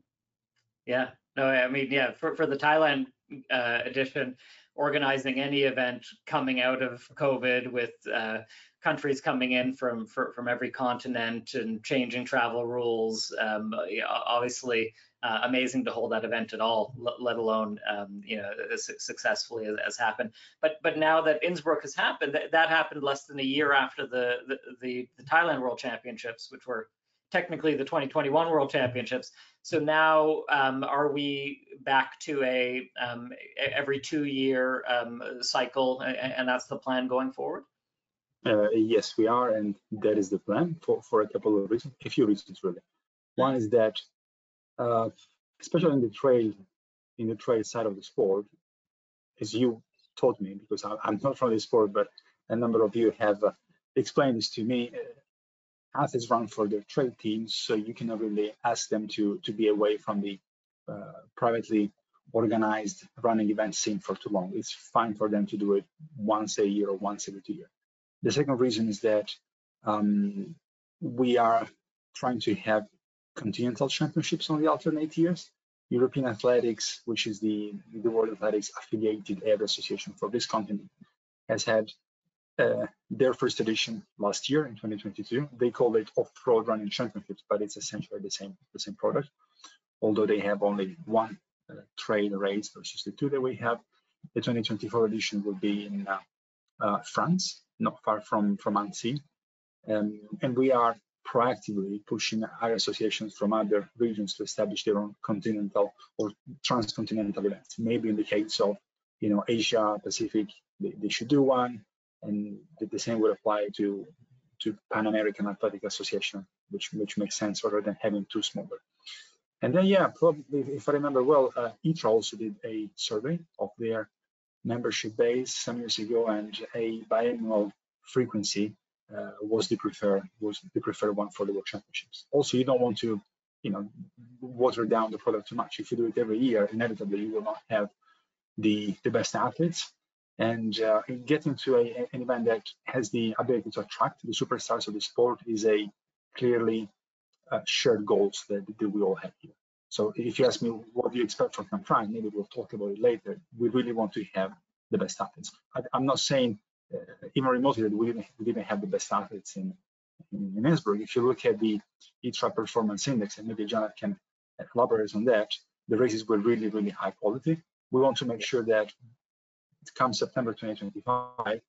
Yeah, no, I mean, yeah, for, for the Thailand uh, edition, organizing any event coming out of COVID with uh, countries coming in from for, from every continent and changing travel rules. Um, obviously, uh, amazing to hold that event at all, let alone um, you know as successfully as, as, happened. But but now that Innsbruck has happened, that, that happened less than a year after the, the the, the Thailand World Championships, which were technically the 2021 World Championships. So now, um, are we back to a um, every two year um, cycle, and, that's the plan going forward? Uh, yes, we are, and that is the plan for, for a couple of reasons, a few reasons really. One is that, uh, especially in the trail, in the trail side of the sport, as you taught me, because I, am not from this sport, but a number of you have uh, explained this to me. Athletes run for their trail teams, so you cannot really ask them to to be away from the uh, privately organized running event scene for too long. It's fine for them to do it once a year or once every two years. The second reason is that um, we are trying to have continental championships on the alternate years. European Athletics, which is the, the World Athletics affiliated area association for this continent, has had uh, their first edition last year in 2022. They call it Off-Road Running Championships, but it's essentially the same the same product. Although they have only one uh, trail race versus the two that we have, the 2024 edition will be in uh, uh France not far from, from Annecy. Um, and we are proactively pushing our associations from other regions to establish their own continental or transcontinental events. Maybe in the case of, you know, Asia Pacific, they, they should do one, and the, same would apply to to Pan American Athletic Association, which which makes sense rather than having two smaller. And then, yeah, probably if I remember well, uh, ITRA also did a survey of their membership base some years ago, and a biannual frequency uh, was the preferred was the preferred one for the World Championships. Also, you don't want to, you know, water down the product too much. If you do it every year, inevitably you will not have the the best athletes. And uh, getting to a, an event that has the ability to attract the superstars of the sport is a clearly uh, shared goals that, that we all have here. So if you ask me what do you expect from Canfranc, maybe we'll talk about it later. We really want to have the best athletes. I, am not saying uh, even remotely that we didn't, we didn't have the best athletes in, in, in Innsbruck. If you look at the ITRA performance index, and maybe Janet can elaborate on that, the races were really, really high quality. We want to make sure that come September 2025,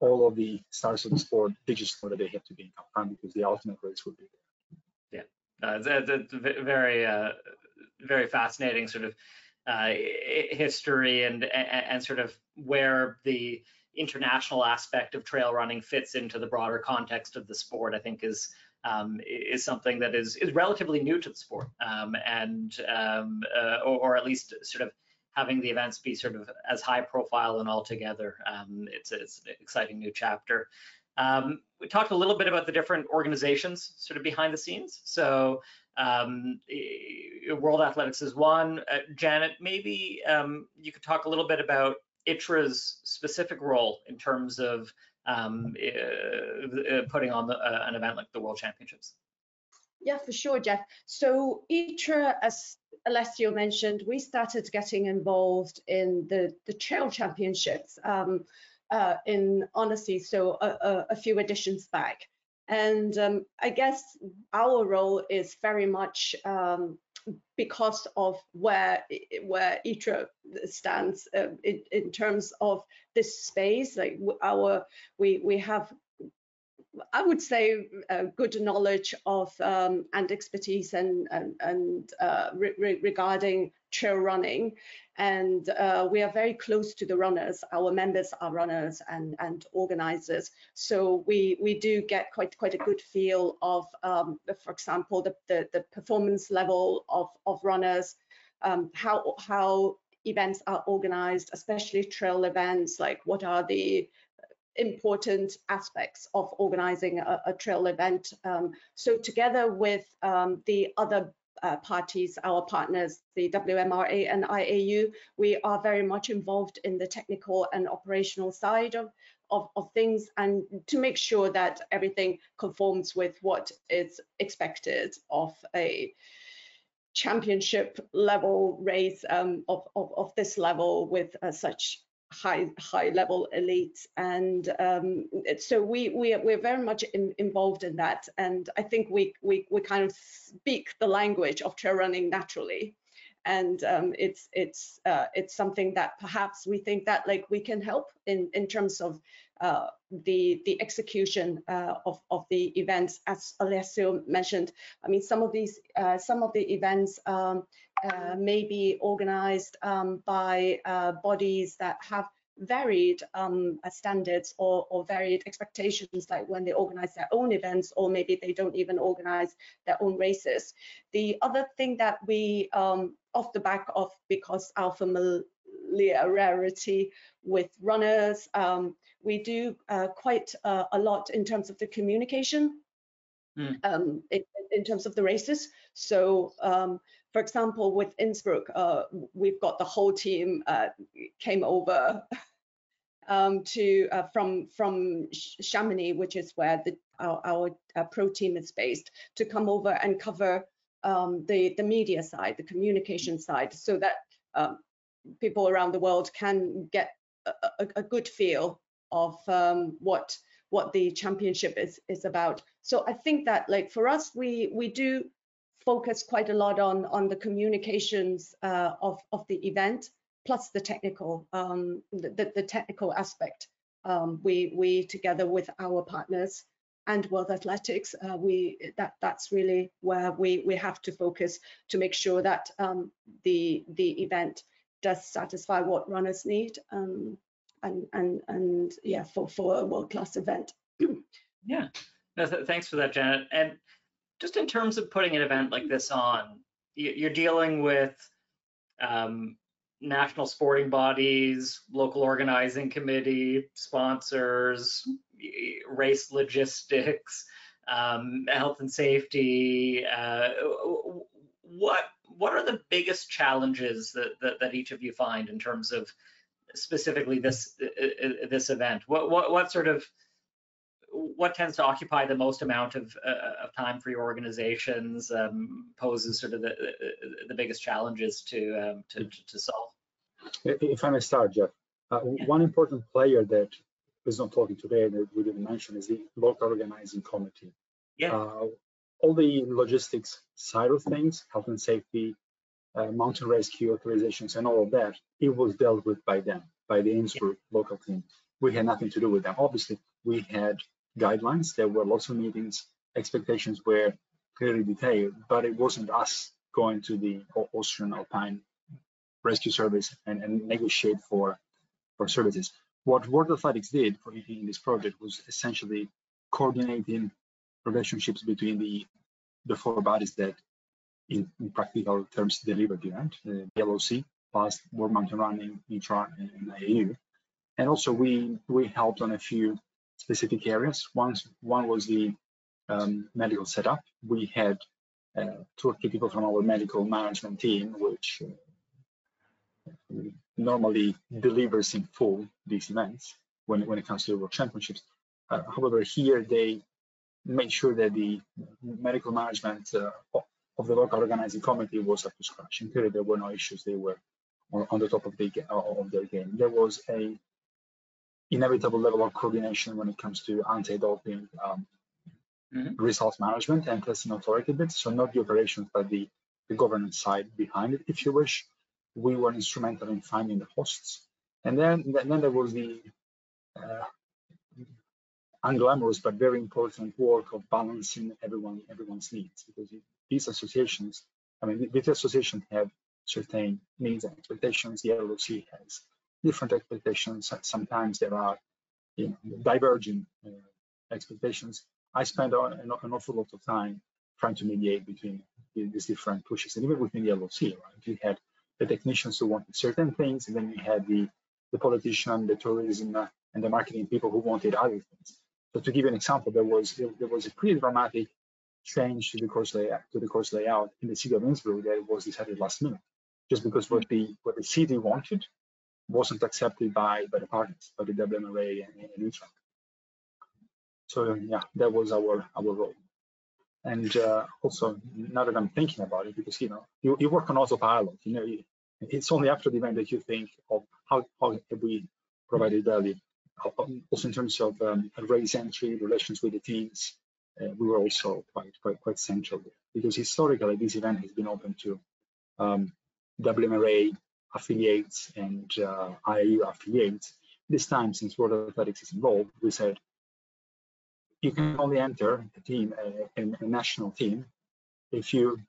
all of the stars of the sport, they just know that they have to be in Canfranc because the ultimate race will be there. Yeah, uh, it's very, uh, very fascinating sort of uh, history and, and, and sort of where the international aspect of trail running fits into the broader context of the sport. I think is um, is something that is is relatively new to the sport, um, and um, uh, or, or, at least sort of having the events be sort of as high profile and all together. Um, it's, it's an exciting new chapter. Um, we talked a little bit about the different organizations sort of behind the scenes. So um, World Athletics is one. Uh, Janet, maybe um, you could talk a little bit about ITRA's specific role in terms of um, uh, putting on the, uh, an event like the World Championships. Yeah, for sure, Jeff. So ITRA, as Alessio mentioned, we started getting involved in the, the trail championships um, uh, in Annecy, so a, a, a, few editions back. And um, I guess our role is very much um, because of where where ITRA stands uh, in, in, terms of this space. Like our we we have I would say uh, good knowledge of um, and expertise and and, and uh, re regarding trail running, and uh, we are very close to the runners. Our members are runners and and organizers, so we we do get quite quite a good feel of, um, for example, the, the, the performance level of of runners, um, how how events are organized, especially trail events, like what are the important aspects of organizing a, a trail event. Um, so together with um, the other uh, parties, our partners, the WMRA and IAU, we are very much involved in the technical and operational side of, of, of, things and to make sure that everything conforms with what is expected of a championship level race um, of, of, of, this level with uh, such high high level elites and um, so we we we're very much in, involved in that. And I think we we we kind of speak the language of trail running naturally. And um, it's it's uh, it's something that perhaps we think that like we can help in in terms of uh, the the execution uh, of of the events. As Alessio mentioned. I mean some of these uh, some of the events um, uh, may be organized um, by uh, bodies that have varied um, uh, standards or, or, varied expectations, like when they organize their own events, or maybe they don't even organize their own races. The other thing that we, um, off the back of, because our familiarity with runners, um, we do uh, quite uh, a lot in terms of the communication mm. in, in, terms of the races. So um, for example, with Innsbruck, uh, we've got the whole team uh, came over um, to uh, from from Chamonix, which is where the, our, our pro team is based, to come over and cover um, the the media side, the communication side, so that um, people around the world can get a, a, a good feel of um, what what the championship is is about. So I think that like for us, we we do focus quite a lot on on the communications uh, of of the event plus the technical um, the, the technical aspect. Um, we we together with our partners and World Athletics, uh, we that that's really where we we have to focus to make sure that um, the the event does satisfy what runners need um, and and and yeah for for a world class event. yeah. No, th thanks for that, Janet. And just in terms of putting an event like this on, you're dealing with um, national sporting bodies, local organizing committee, sponsors, race logistics, um, health and safety. Uh, what what are the biggest challenges that, that, that each of you find in terms of specifically this uh, uh, this event? What what what sort of what tends to occupy the most amount of, uh, of time for your organizations um, poses sort of the, the biggest challenges to, um, to, to solve? If I may start, Jeff, uh, yeah. one important player that is not talking today that we didn't mention is the local organizing committee. Yeah. Uh, all the logistics side of things, health and safety, uh, mountain rescue authorizations, and all of that, it was dealt with by them, by the Innsbruck yeah. local team. We had nothing to do with them. Obviously, we had guidelines. There were lots of meetings. Expectations were clearly detailed, but it wasn't us going to the Austrian Alpine Rescue Service and, and negotiate for for services. What World Athletics did for in this project was essentially coordinating relationships between the the four bodies that, in, in practical terms, delivered the event: the LOC, plus World Mountain Running, ITRA, and, and IAU. And also, we we helped on a few specific areas. One, one was the um, medical setup. We had uh, two or three people from our medical management team, which uh, normally delivers in full these events when, when it comes to the World Championships. Uh, however, here they made sure that the medical management uh, of the local organizing committee was up to scratch. In theory, there were no issues. They were on the top of, the, of their game. There was a inevitable level of coordination when it comes to anti-doping um, mm-hmm. results management and testing authority bits. So not the operations, but the, the governance side behind it, if you wish. We were instrumental in finding the hosts. And then, then there was the uh, unglamorous but very important work of balancing everyone everyone's needs because these associations, I mean, these associations have certain needs and expectations. The LOC has different expectations. Sometimes there are you know, diverging uh, expectations. I spend an, an, awful lot of time trying to mediate between these different pushes, and even within the LOC, right? You had the technicians who wanted certain things, and then you had the the politician, the tourism, uh, and the marketing people who wanted other things. So to give you an example, there was there was a pretty dramatic change to the course layout to the course layout in the city of Innsbruck that was decided last minute, just because what the what the city wanted wasn't accepted by, by the partners, by the WMRA and, and ITRA. So yeah, that was our our role. And uh, also, now that I'm thinking about it, because you know, you, you work on autopilot. You know, you, it's only after the event that you think of how how have we provided value. Also, in terms of um, race entry, relations with the teams, uh, we were also quite quite quite central there. because historically this event has been open to um, WMRA, affiliates and uh, IAU affiliates. This time, since World Athletics is involved, we said you can only enter a team, a, a national team, if you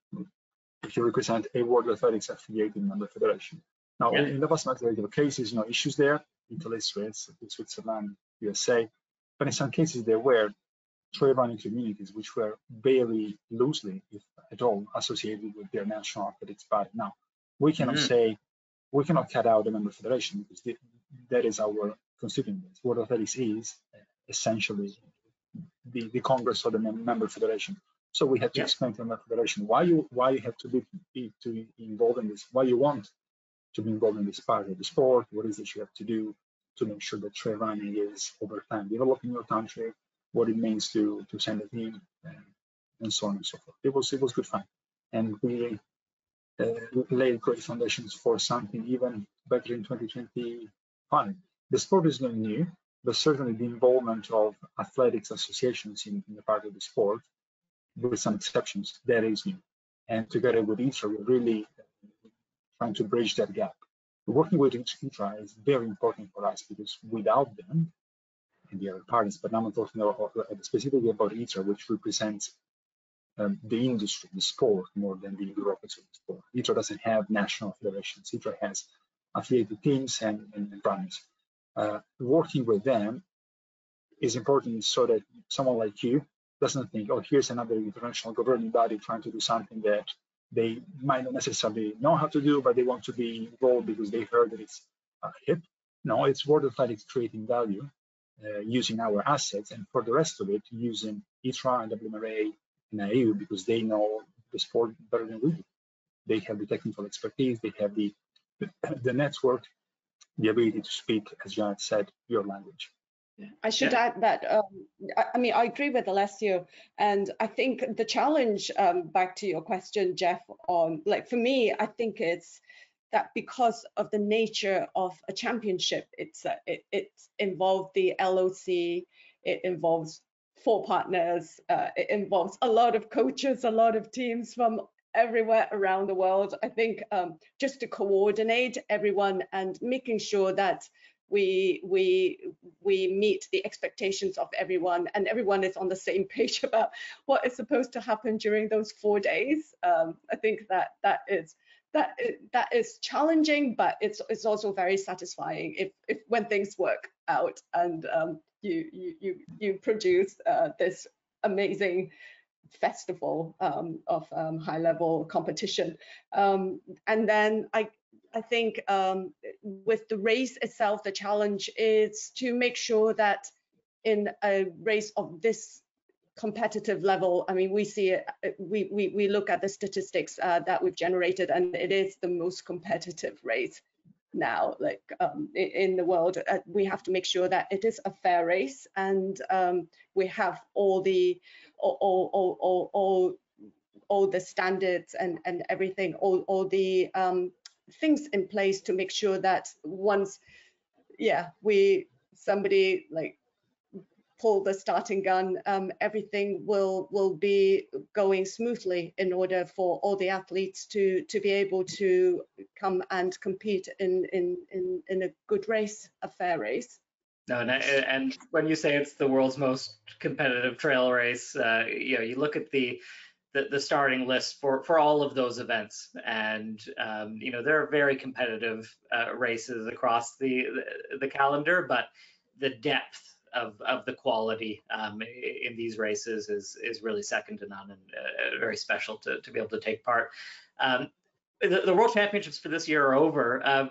if you represent a World Athletics affiliated member federation. Now, yeah. in the vast majority of cases, no issues there. Italy, Swiss, Switzerland, USA, but in some cases there were trail running communities which were barely loosely, if at all, associated with their national athletics body. Now, we cannot mm-hmm. say we cannot cut out the member federation because the, that is our constituent base. What athletics is essentially the, the Congress or the member federation. So we had to yeah. explain to the member federation why you why you have to be, be to be involved in this, why you want to be involved in this part of the sport, what is it you have to do to make sure that trail running is over time developing your country, what it means to to send a team, and, and so on and so forth. It was it was good fun, and we uh, laid great foundations for something even better in 2025. The sport is not new, but certainly the involvement of athletics associations in, in the part of the sport, with some exceptions, that is new. And together with ITRA, we're really trying to bridge that gap. Working with ITRA is very important for us because without them, and the other parties, but now I'm talking about, specifically about ITRA, which represents um, the industry, the sport, more than the bureaucracy of the sport. ITRA doesn't have national federations. ITRA has affiliated teams and, and, and runners. Uh, working with them is important so that someone like you doesn't think, oh, here's another international governing body trying to do something that they might not necessarily know how to do, but they want to be involved because they heard that it's uh, hip. No, it's World Athletics creating value uh, using our assets, and for the rest of it, using ITRA and WMRA and AU because they know the sport better than we do. They have the technical expertise, they have the the network, the ability to speak, as Janet said, your language. I should yeah. add that um, I, I, mean I agree with Alessio, and I think the challenge um, back to your question, Jeff, on like for me, I think it's that because of the nature of a championship, it's uh, it, it involved the LOC, it involves four partners, uh, it involves a lot of coaches, a lot of teams from everywhere around the world. I think um, just to coordinate everyone and making sure that we we we meet the expectations of everyone and everyone is on the same page about what is supposed to happen during those four days. Um, I think that that is that that is challenging, but it's it's also very satisfying if if when things work out and um, you you you you produce uh, this amazing festival um, of um, high level competition. Um, and then I, I think um, with the race itself, the challenge is to make sure that in a race of this competitive level, I mean, we see it, we, we, we look at the statistics uh, that we've generated and it is the most competitive race now like um, in the world uh, we have to make sure that it is a fair race and um, we have all the all all all all, all the standards and and everything all all the um, things in place to make sure that once yeah we somebody like pull the starting gun, um, everything will will be going smoothly in order for all the athletes to to be able to come and compete in in in, in a good race, a fair race. No, and, and when you say it's the world's most competitive trail race, uh, you know, you look at the the, the, starting list for, for all of those events. And, um, you know, there are very competitive uh, races across the, the, the, calendar, but the depth of, of the quality um, in these races is is really second to none and uh, very special to, to be able to take part. Um, the, the, World Championships for this year are over. Uh,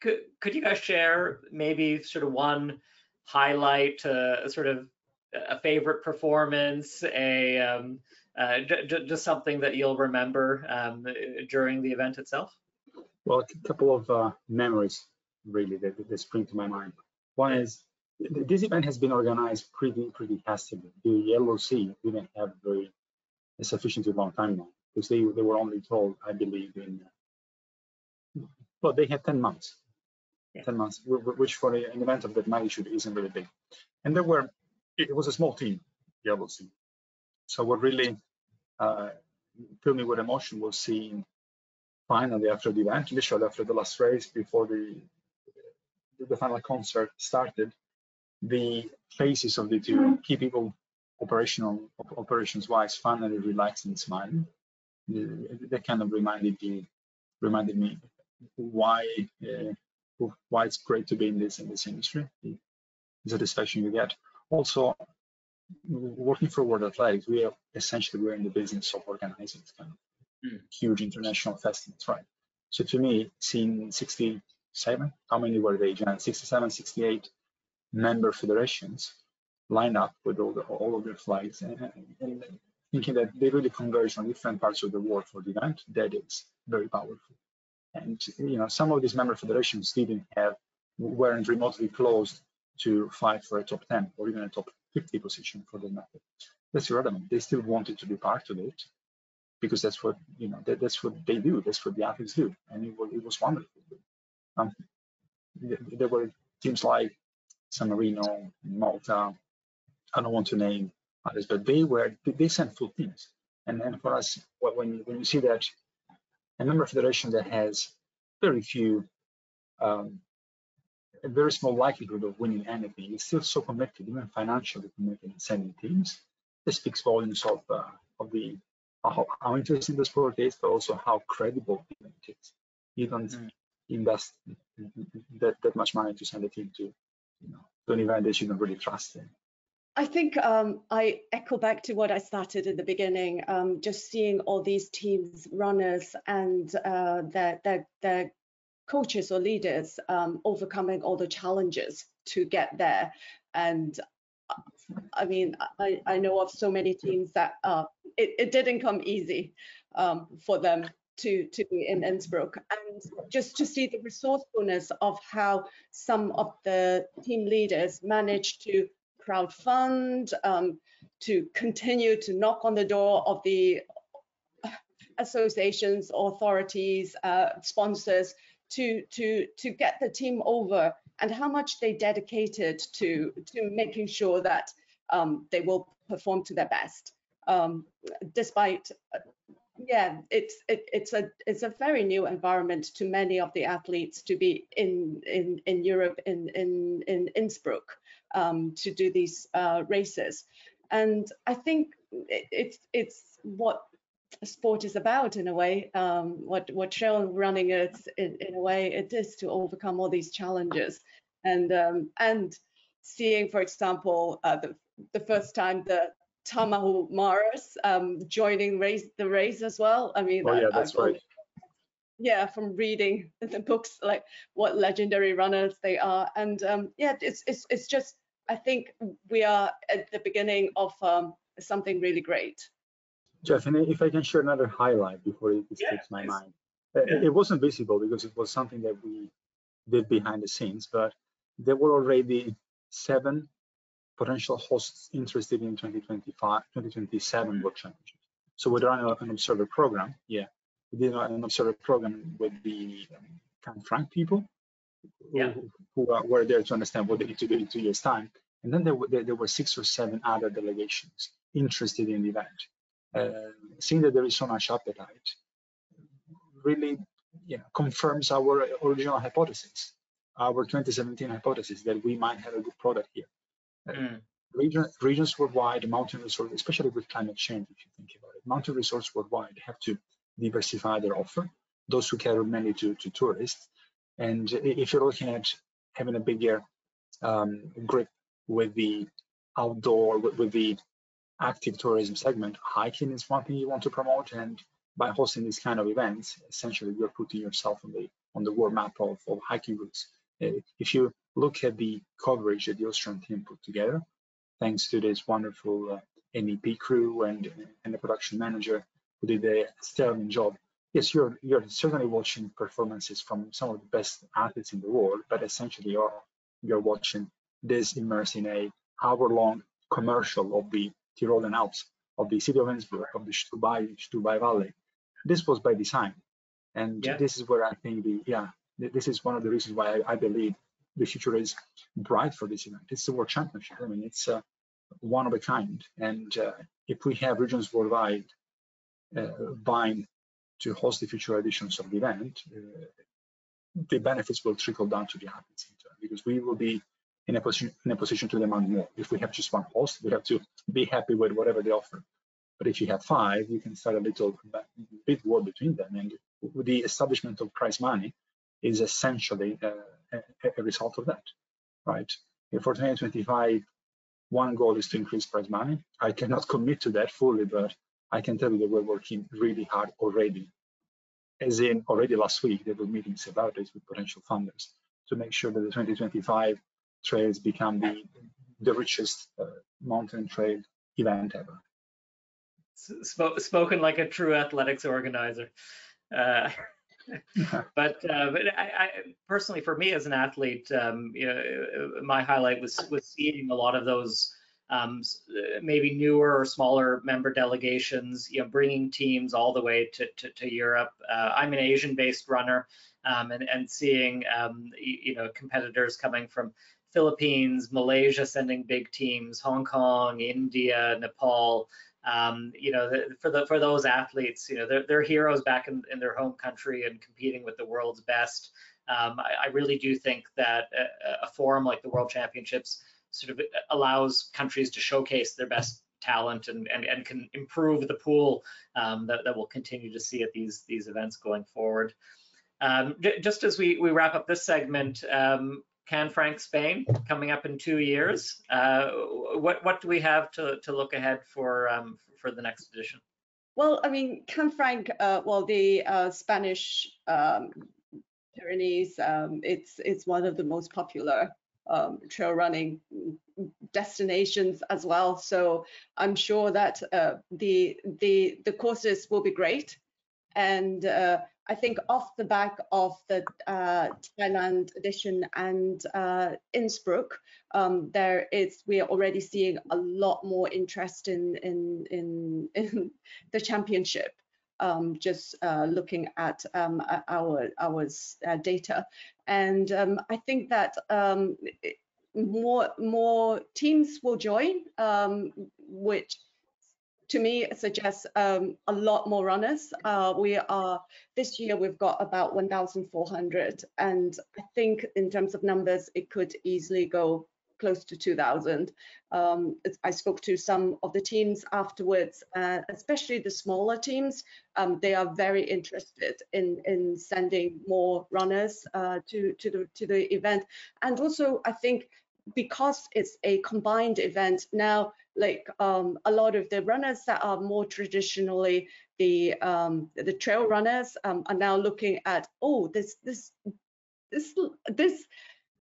could, could you guys share maybe sort of one highlight, uh, sort of a favorite performance, a um, uh, just something that you'll remember um, during the event itself? Well, a couple of uh, memories really that, that spring to my mind. One is this event has been organized pretty pretty hastily. The LOC didn't have very a sufficiently long timeline because they they were only told, I believe, in well they had 10 months, yeah. 10 months, which for an event of that magnitude isn't really big. And there were it was a small team, the LOC. So what really uh, filled me with emotion was seeing finally after the event, literally after the last race before the the final concert started, the faces of the two key people operational operations wise finally relaxed and smiling that kind of reminded you reminded me why uh, why it's great to be in this in this industry the satisfaction you get also working for world athletics we are essentially we're in the business of organizing kind of mm. huge international festivals right so to me seeing 67 how many were they Jan? 67 68 member federations line up with all, the, all of their flags and, and, thinking that they really converge on different parts of the world for the event, that is very powerful. And you know, some of these member federations didn't have, weren't remotely closed to fight for a top 10 or even a top 50 position for the method. That's irrelevant. They still wanted to be part of it because that's what you know. That, that's what they do. That's what the athletes do, and it was, it was wonderful. Um, there were teams like San Marino, Malta. I don't want to name others, but they were they sent full teams. And then for us, when when you see that a member federation that has very few, um, a very small likelihood of winning anything is still so committed, even financially committed in sending teams. This speaks volumes of uh, of the how, how, interesting the sport is, but also how credible it is. You don't mm. invest that, that much money to send a team to you know, to an event that you really trust in. I think um, I echo back to what I started in the beginning, um, just seeing all these teams, runners, and uh, their, their, their coaches or leaders um, overcoming all the challenges to get there. And uh, I mean, I, I know of so many teams that uh, it, it didn't come easy um, for them to, to be in Innsbruck. And just to see the resourcefulness of how some of the team leaders managed to crowd fund, um, to continue to knock on the door of the associations, authorities, uh, sponsors to, to, to get the team over and how much they dedicated to, to making sure that um, they will perform to their best. Um, despite, yeah, it's it, it's a it's a very new environment to many of the athletes to be in in in Europe in in in Innsbruck um, to do these uh, races, and I think it, it's it's what sport is about in a way. Um, what what trail running is in, in, a way it is to overcome all these challenges, and um, and seeing, for example, uh, the the first time the Tarahumaras um, joining race the race as well. I mean, oh yeah, that's I, right. Yeah, from reading the books, like what legendary runners they are, and um, yeah, it's it's it's just I think we are at the beginning of um, something really great. Jeff, and if I can share another highlight before it escapes yeah, my mind. Uh, yeah. It wasn't visible because it was something that we did behind the scenes, but there were already seven potential hosts interested in 2025, 2027 World Championships. So we're running an observer program. Yeah, we did an observer program with the um, Frank people yeah. who, who are, were there to understand what they need to do in two years' time. And then there were, there, there were six or seven other delegations interested in the event uh, seeing that there is so much appetite really you know, confirms our original hypothesis, our 2017 hypothesis that we might have a good product here. Mm. Region, regions worldwide, mountain resorts, especially with climate change, if you think about it, mountain resorts worldwide have to diversify their offer. Those who cater mainly to, to tourists. And if you're looking at having a bigger um, grip with the outdoor, with, with the active tourism segment, hiking is one thing you want to promote, and by hosting these kind of events, essentially you're putting yourself on the on the world map of, of hiking routes. If you look at the coverage that the Austrian team put together, thanks to this wonderful uh, MEP crew and and the production manager who did a sterling job. Yes, you're you're certainly watching performances from some of the best athletes in the world, but essentially you're you're watching this immersed in a hour-long commercial of the Tyrolean Alps, of the city of Innsbruck, of the Stubai, Stubai Valley. This was by design. And yeah. this is where I think the, yeah, this is one of the reasons why I, I believe the future is bright for this event. It's the World Championship. I mean, it's uh, one of a kind. And uh, if we have regions worldwide uh, vying to host the future editions of the event, uh, the benefits will trickle down to the athletes because we will be in a position in a position to demand more. If we have just one host, we have to be happy with whatever they offer. But if you have five, you can start a little bit war between them. And the establishment of prize money is essentially uh, a, result of that, right? For 2025, one goal is to increase prize money. I cannot commit to that fully, but I can tell you that we're working really hard already. As in already last week, there were meetings about this with potential funders to make sure that the 2025 trails become the, the richest uh, mountain trail event ever. Sp spoken like a true athletics organizer. Uh, but uh, but I, I, personally, for me as an athlete, um, you know, my highlight was was seeing a lot of those um, maybe newer or smaller member delegations, you know, bringing teams all the way to to, to Europe. Uh, I'm an Asian-based runner, um, and and seeing um, you know competitors coming from Philippines, Malaysia sending big teams, Hong Kong, India, Nepal. Um, you know, for the for those athletes, you know, they're, they're heroes back in, in their home country and competing with the world's best. Um, I, I, really do think that a, a, forum like the World Championships sort of allows countries to showcase their best talent and, and, and can improve the pool um, that, that we'll continue to see at these these events going forward. Um, just as we, we wrap up this segment, um, Canfranc Spain coming up in two years. Uh, what what do we have to, to look ahead for um, for the next edition? Well, I mean, Canfranc, uh, well, the uh, Spanish um, Pyrenees, um, it's it's one of the most popular um, trail running destinations as well. So I'm sure that uh, the the the courses will be great, and uh, I think off the back of the uh, Thailand edition and uh, Innsbruck, um, there is we are already seeing a lot more interest in in in, in the championship. Um, just uh, looking at um, our our uh, data, and um, I think that um, more more teams will join, um, which to me suggests um, a lot more runners. Uh, we are this year we've got about 1,400, and I think in terms of numbers, it could easily go close to 2,000. Um, I spoke to some of the teams afterwards, uh, especially the smaller teams. Um, they are very interested in in sending more runners uh, to to the to the event, and also I think because it's a combined event now like um, a lot of the runners that are more traditionally the um, the trail runners um, are now looking at oh this this this this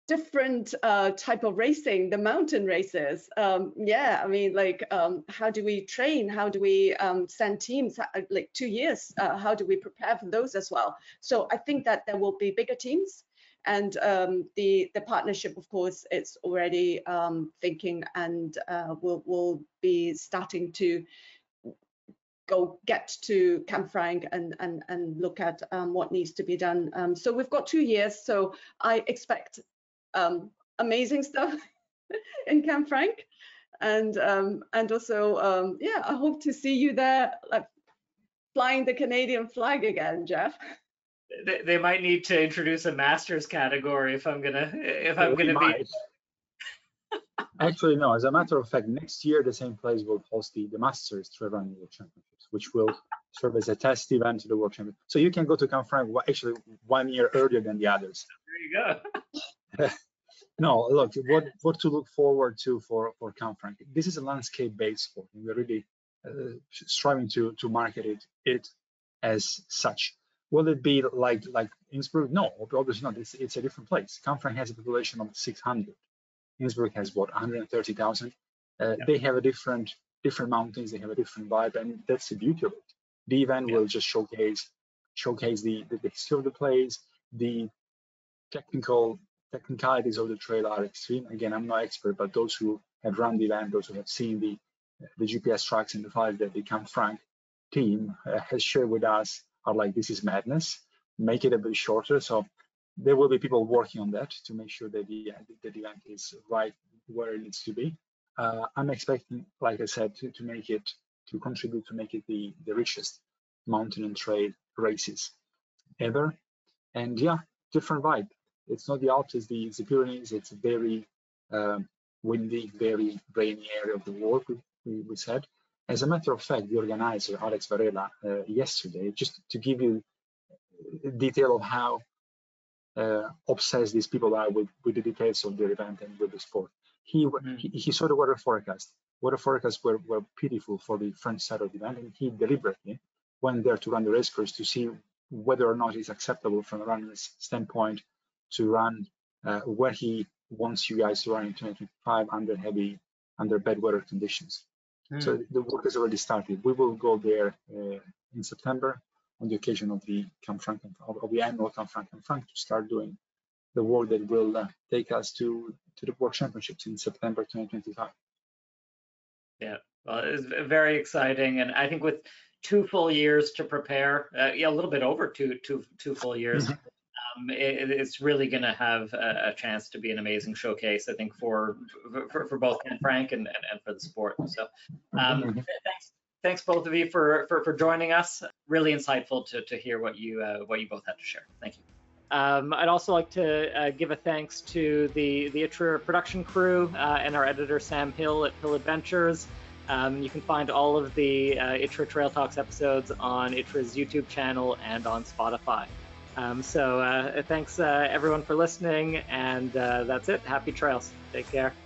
different uh, type of racing the mountain races. Um, yeah i mean like um, how do we train? How do we um, send teams uh, like two years? Uh, how do we prepare for those as well? So i think that there will be bigger teams and um, the the partnership, of course, it's already um, thinking and uh, will will be starting to go get to Canfranc and and and look at um, what needs to be done. Um, so we've got two years. So I expect um, amazing stuff in Canfranc, and um, and also yeah, I hope to see you there, like flying the Canadian flag again, Jeff they, they might need to introduce a masters category if I'm gonna if I'm gonna be. Actually, no. As a matter of fact, next year the same place will host the, the Masters Trail Running World Championships, which will serve as a test event to the World Championship. So you can go to Canfranc actually one year earlier than the others. There you go. no, look, what what to look forward to for for Canfranc. This is a landscape-based sport, and we're really uh, striving to to market it it as such. Will it be like like Innsbruck? No, obviously not. It's, it's a different place. Canfranc has a population of 600. Innsbruck has what 130,000. Uh, yeah. They have a different different mountains. They have a different vibe, and that's the beauty of it. The event yeah. will just showcase showcase the, the, the history of the place, the technical technicalities of the trail are extreme. Again, I'm no expert, but those who have run the event, those who have seen the the GPS tracks and the files that the Canfranc team uh, has shared with us are like, this is madness, make it a bit shorter. So there will be people working on that to make sure that the, the event is right where it needs to be. Uh, I'm expecting, like I said, to, to make it, to contribute to make it the, the richest mountain and trail races ever. And yeah, different vibe. It's not the Alps, it's the, it's the Pyrenees. It's a very um, windy, very rainy area of the world, we, we said. As a matter of fact, the organizer, Alex Varela, uh, yesterday, just to give you detail of how uh, obsessed these people are with, with the details of their event and with the sport. He, mm. he, he, saw the weather forecast. Weather forecasts were, were pitiful for the French side of the event, and he deliberately went there to run the race course to see whether or not it's acceptable from a runner's standpoint to run uh, where he wants you guys to run in 2025 under heavy, under bad weather conditions. So hmm. the work has already started. We will go there uh, in September on the occasion of the Canfranc of, of the annual Canfranc Canfranc to start doing the work that will uh, take us to to the World Championships in September 2025. Yeah, well, it's very exciting, and I think with two full years to prepare, uh, yeah, a little bit over two two two full years. Um, it, it's really going to have a, a, chance to be an amazing showcase, I think, for for, for both Canfranc and, and, and, for the sport. So um, mm-hmm. thanks, thanks both of you for, for, for joining us. Really insightful to, to hear what you uh, what you both had to share. Thank you. Um, I'd also like to uh, give a thanks to the the ITRA production crew uh, and our editor Sam Hill at Hill Adventures. Um, you can find all of the uh, ITRA Trail Talks episodes on ITRA's YouTube channel and on Spotify. Um, so uh, thanks uh, everyone for listening, and uh, that's it. Happy trails. Take care.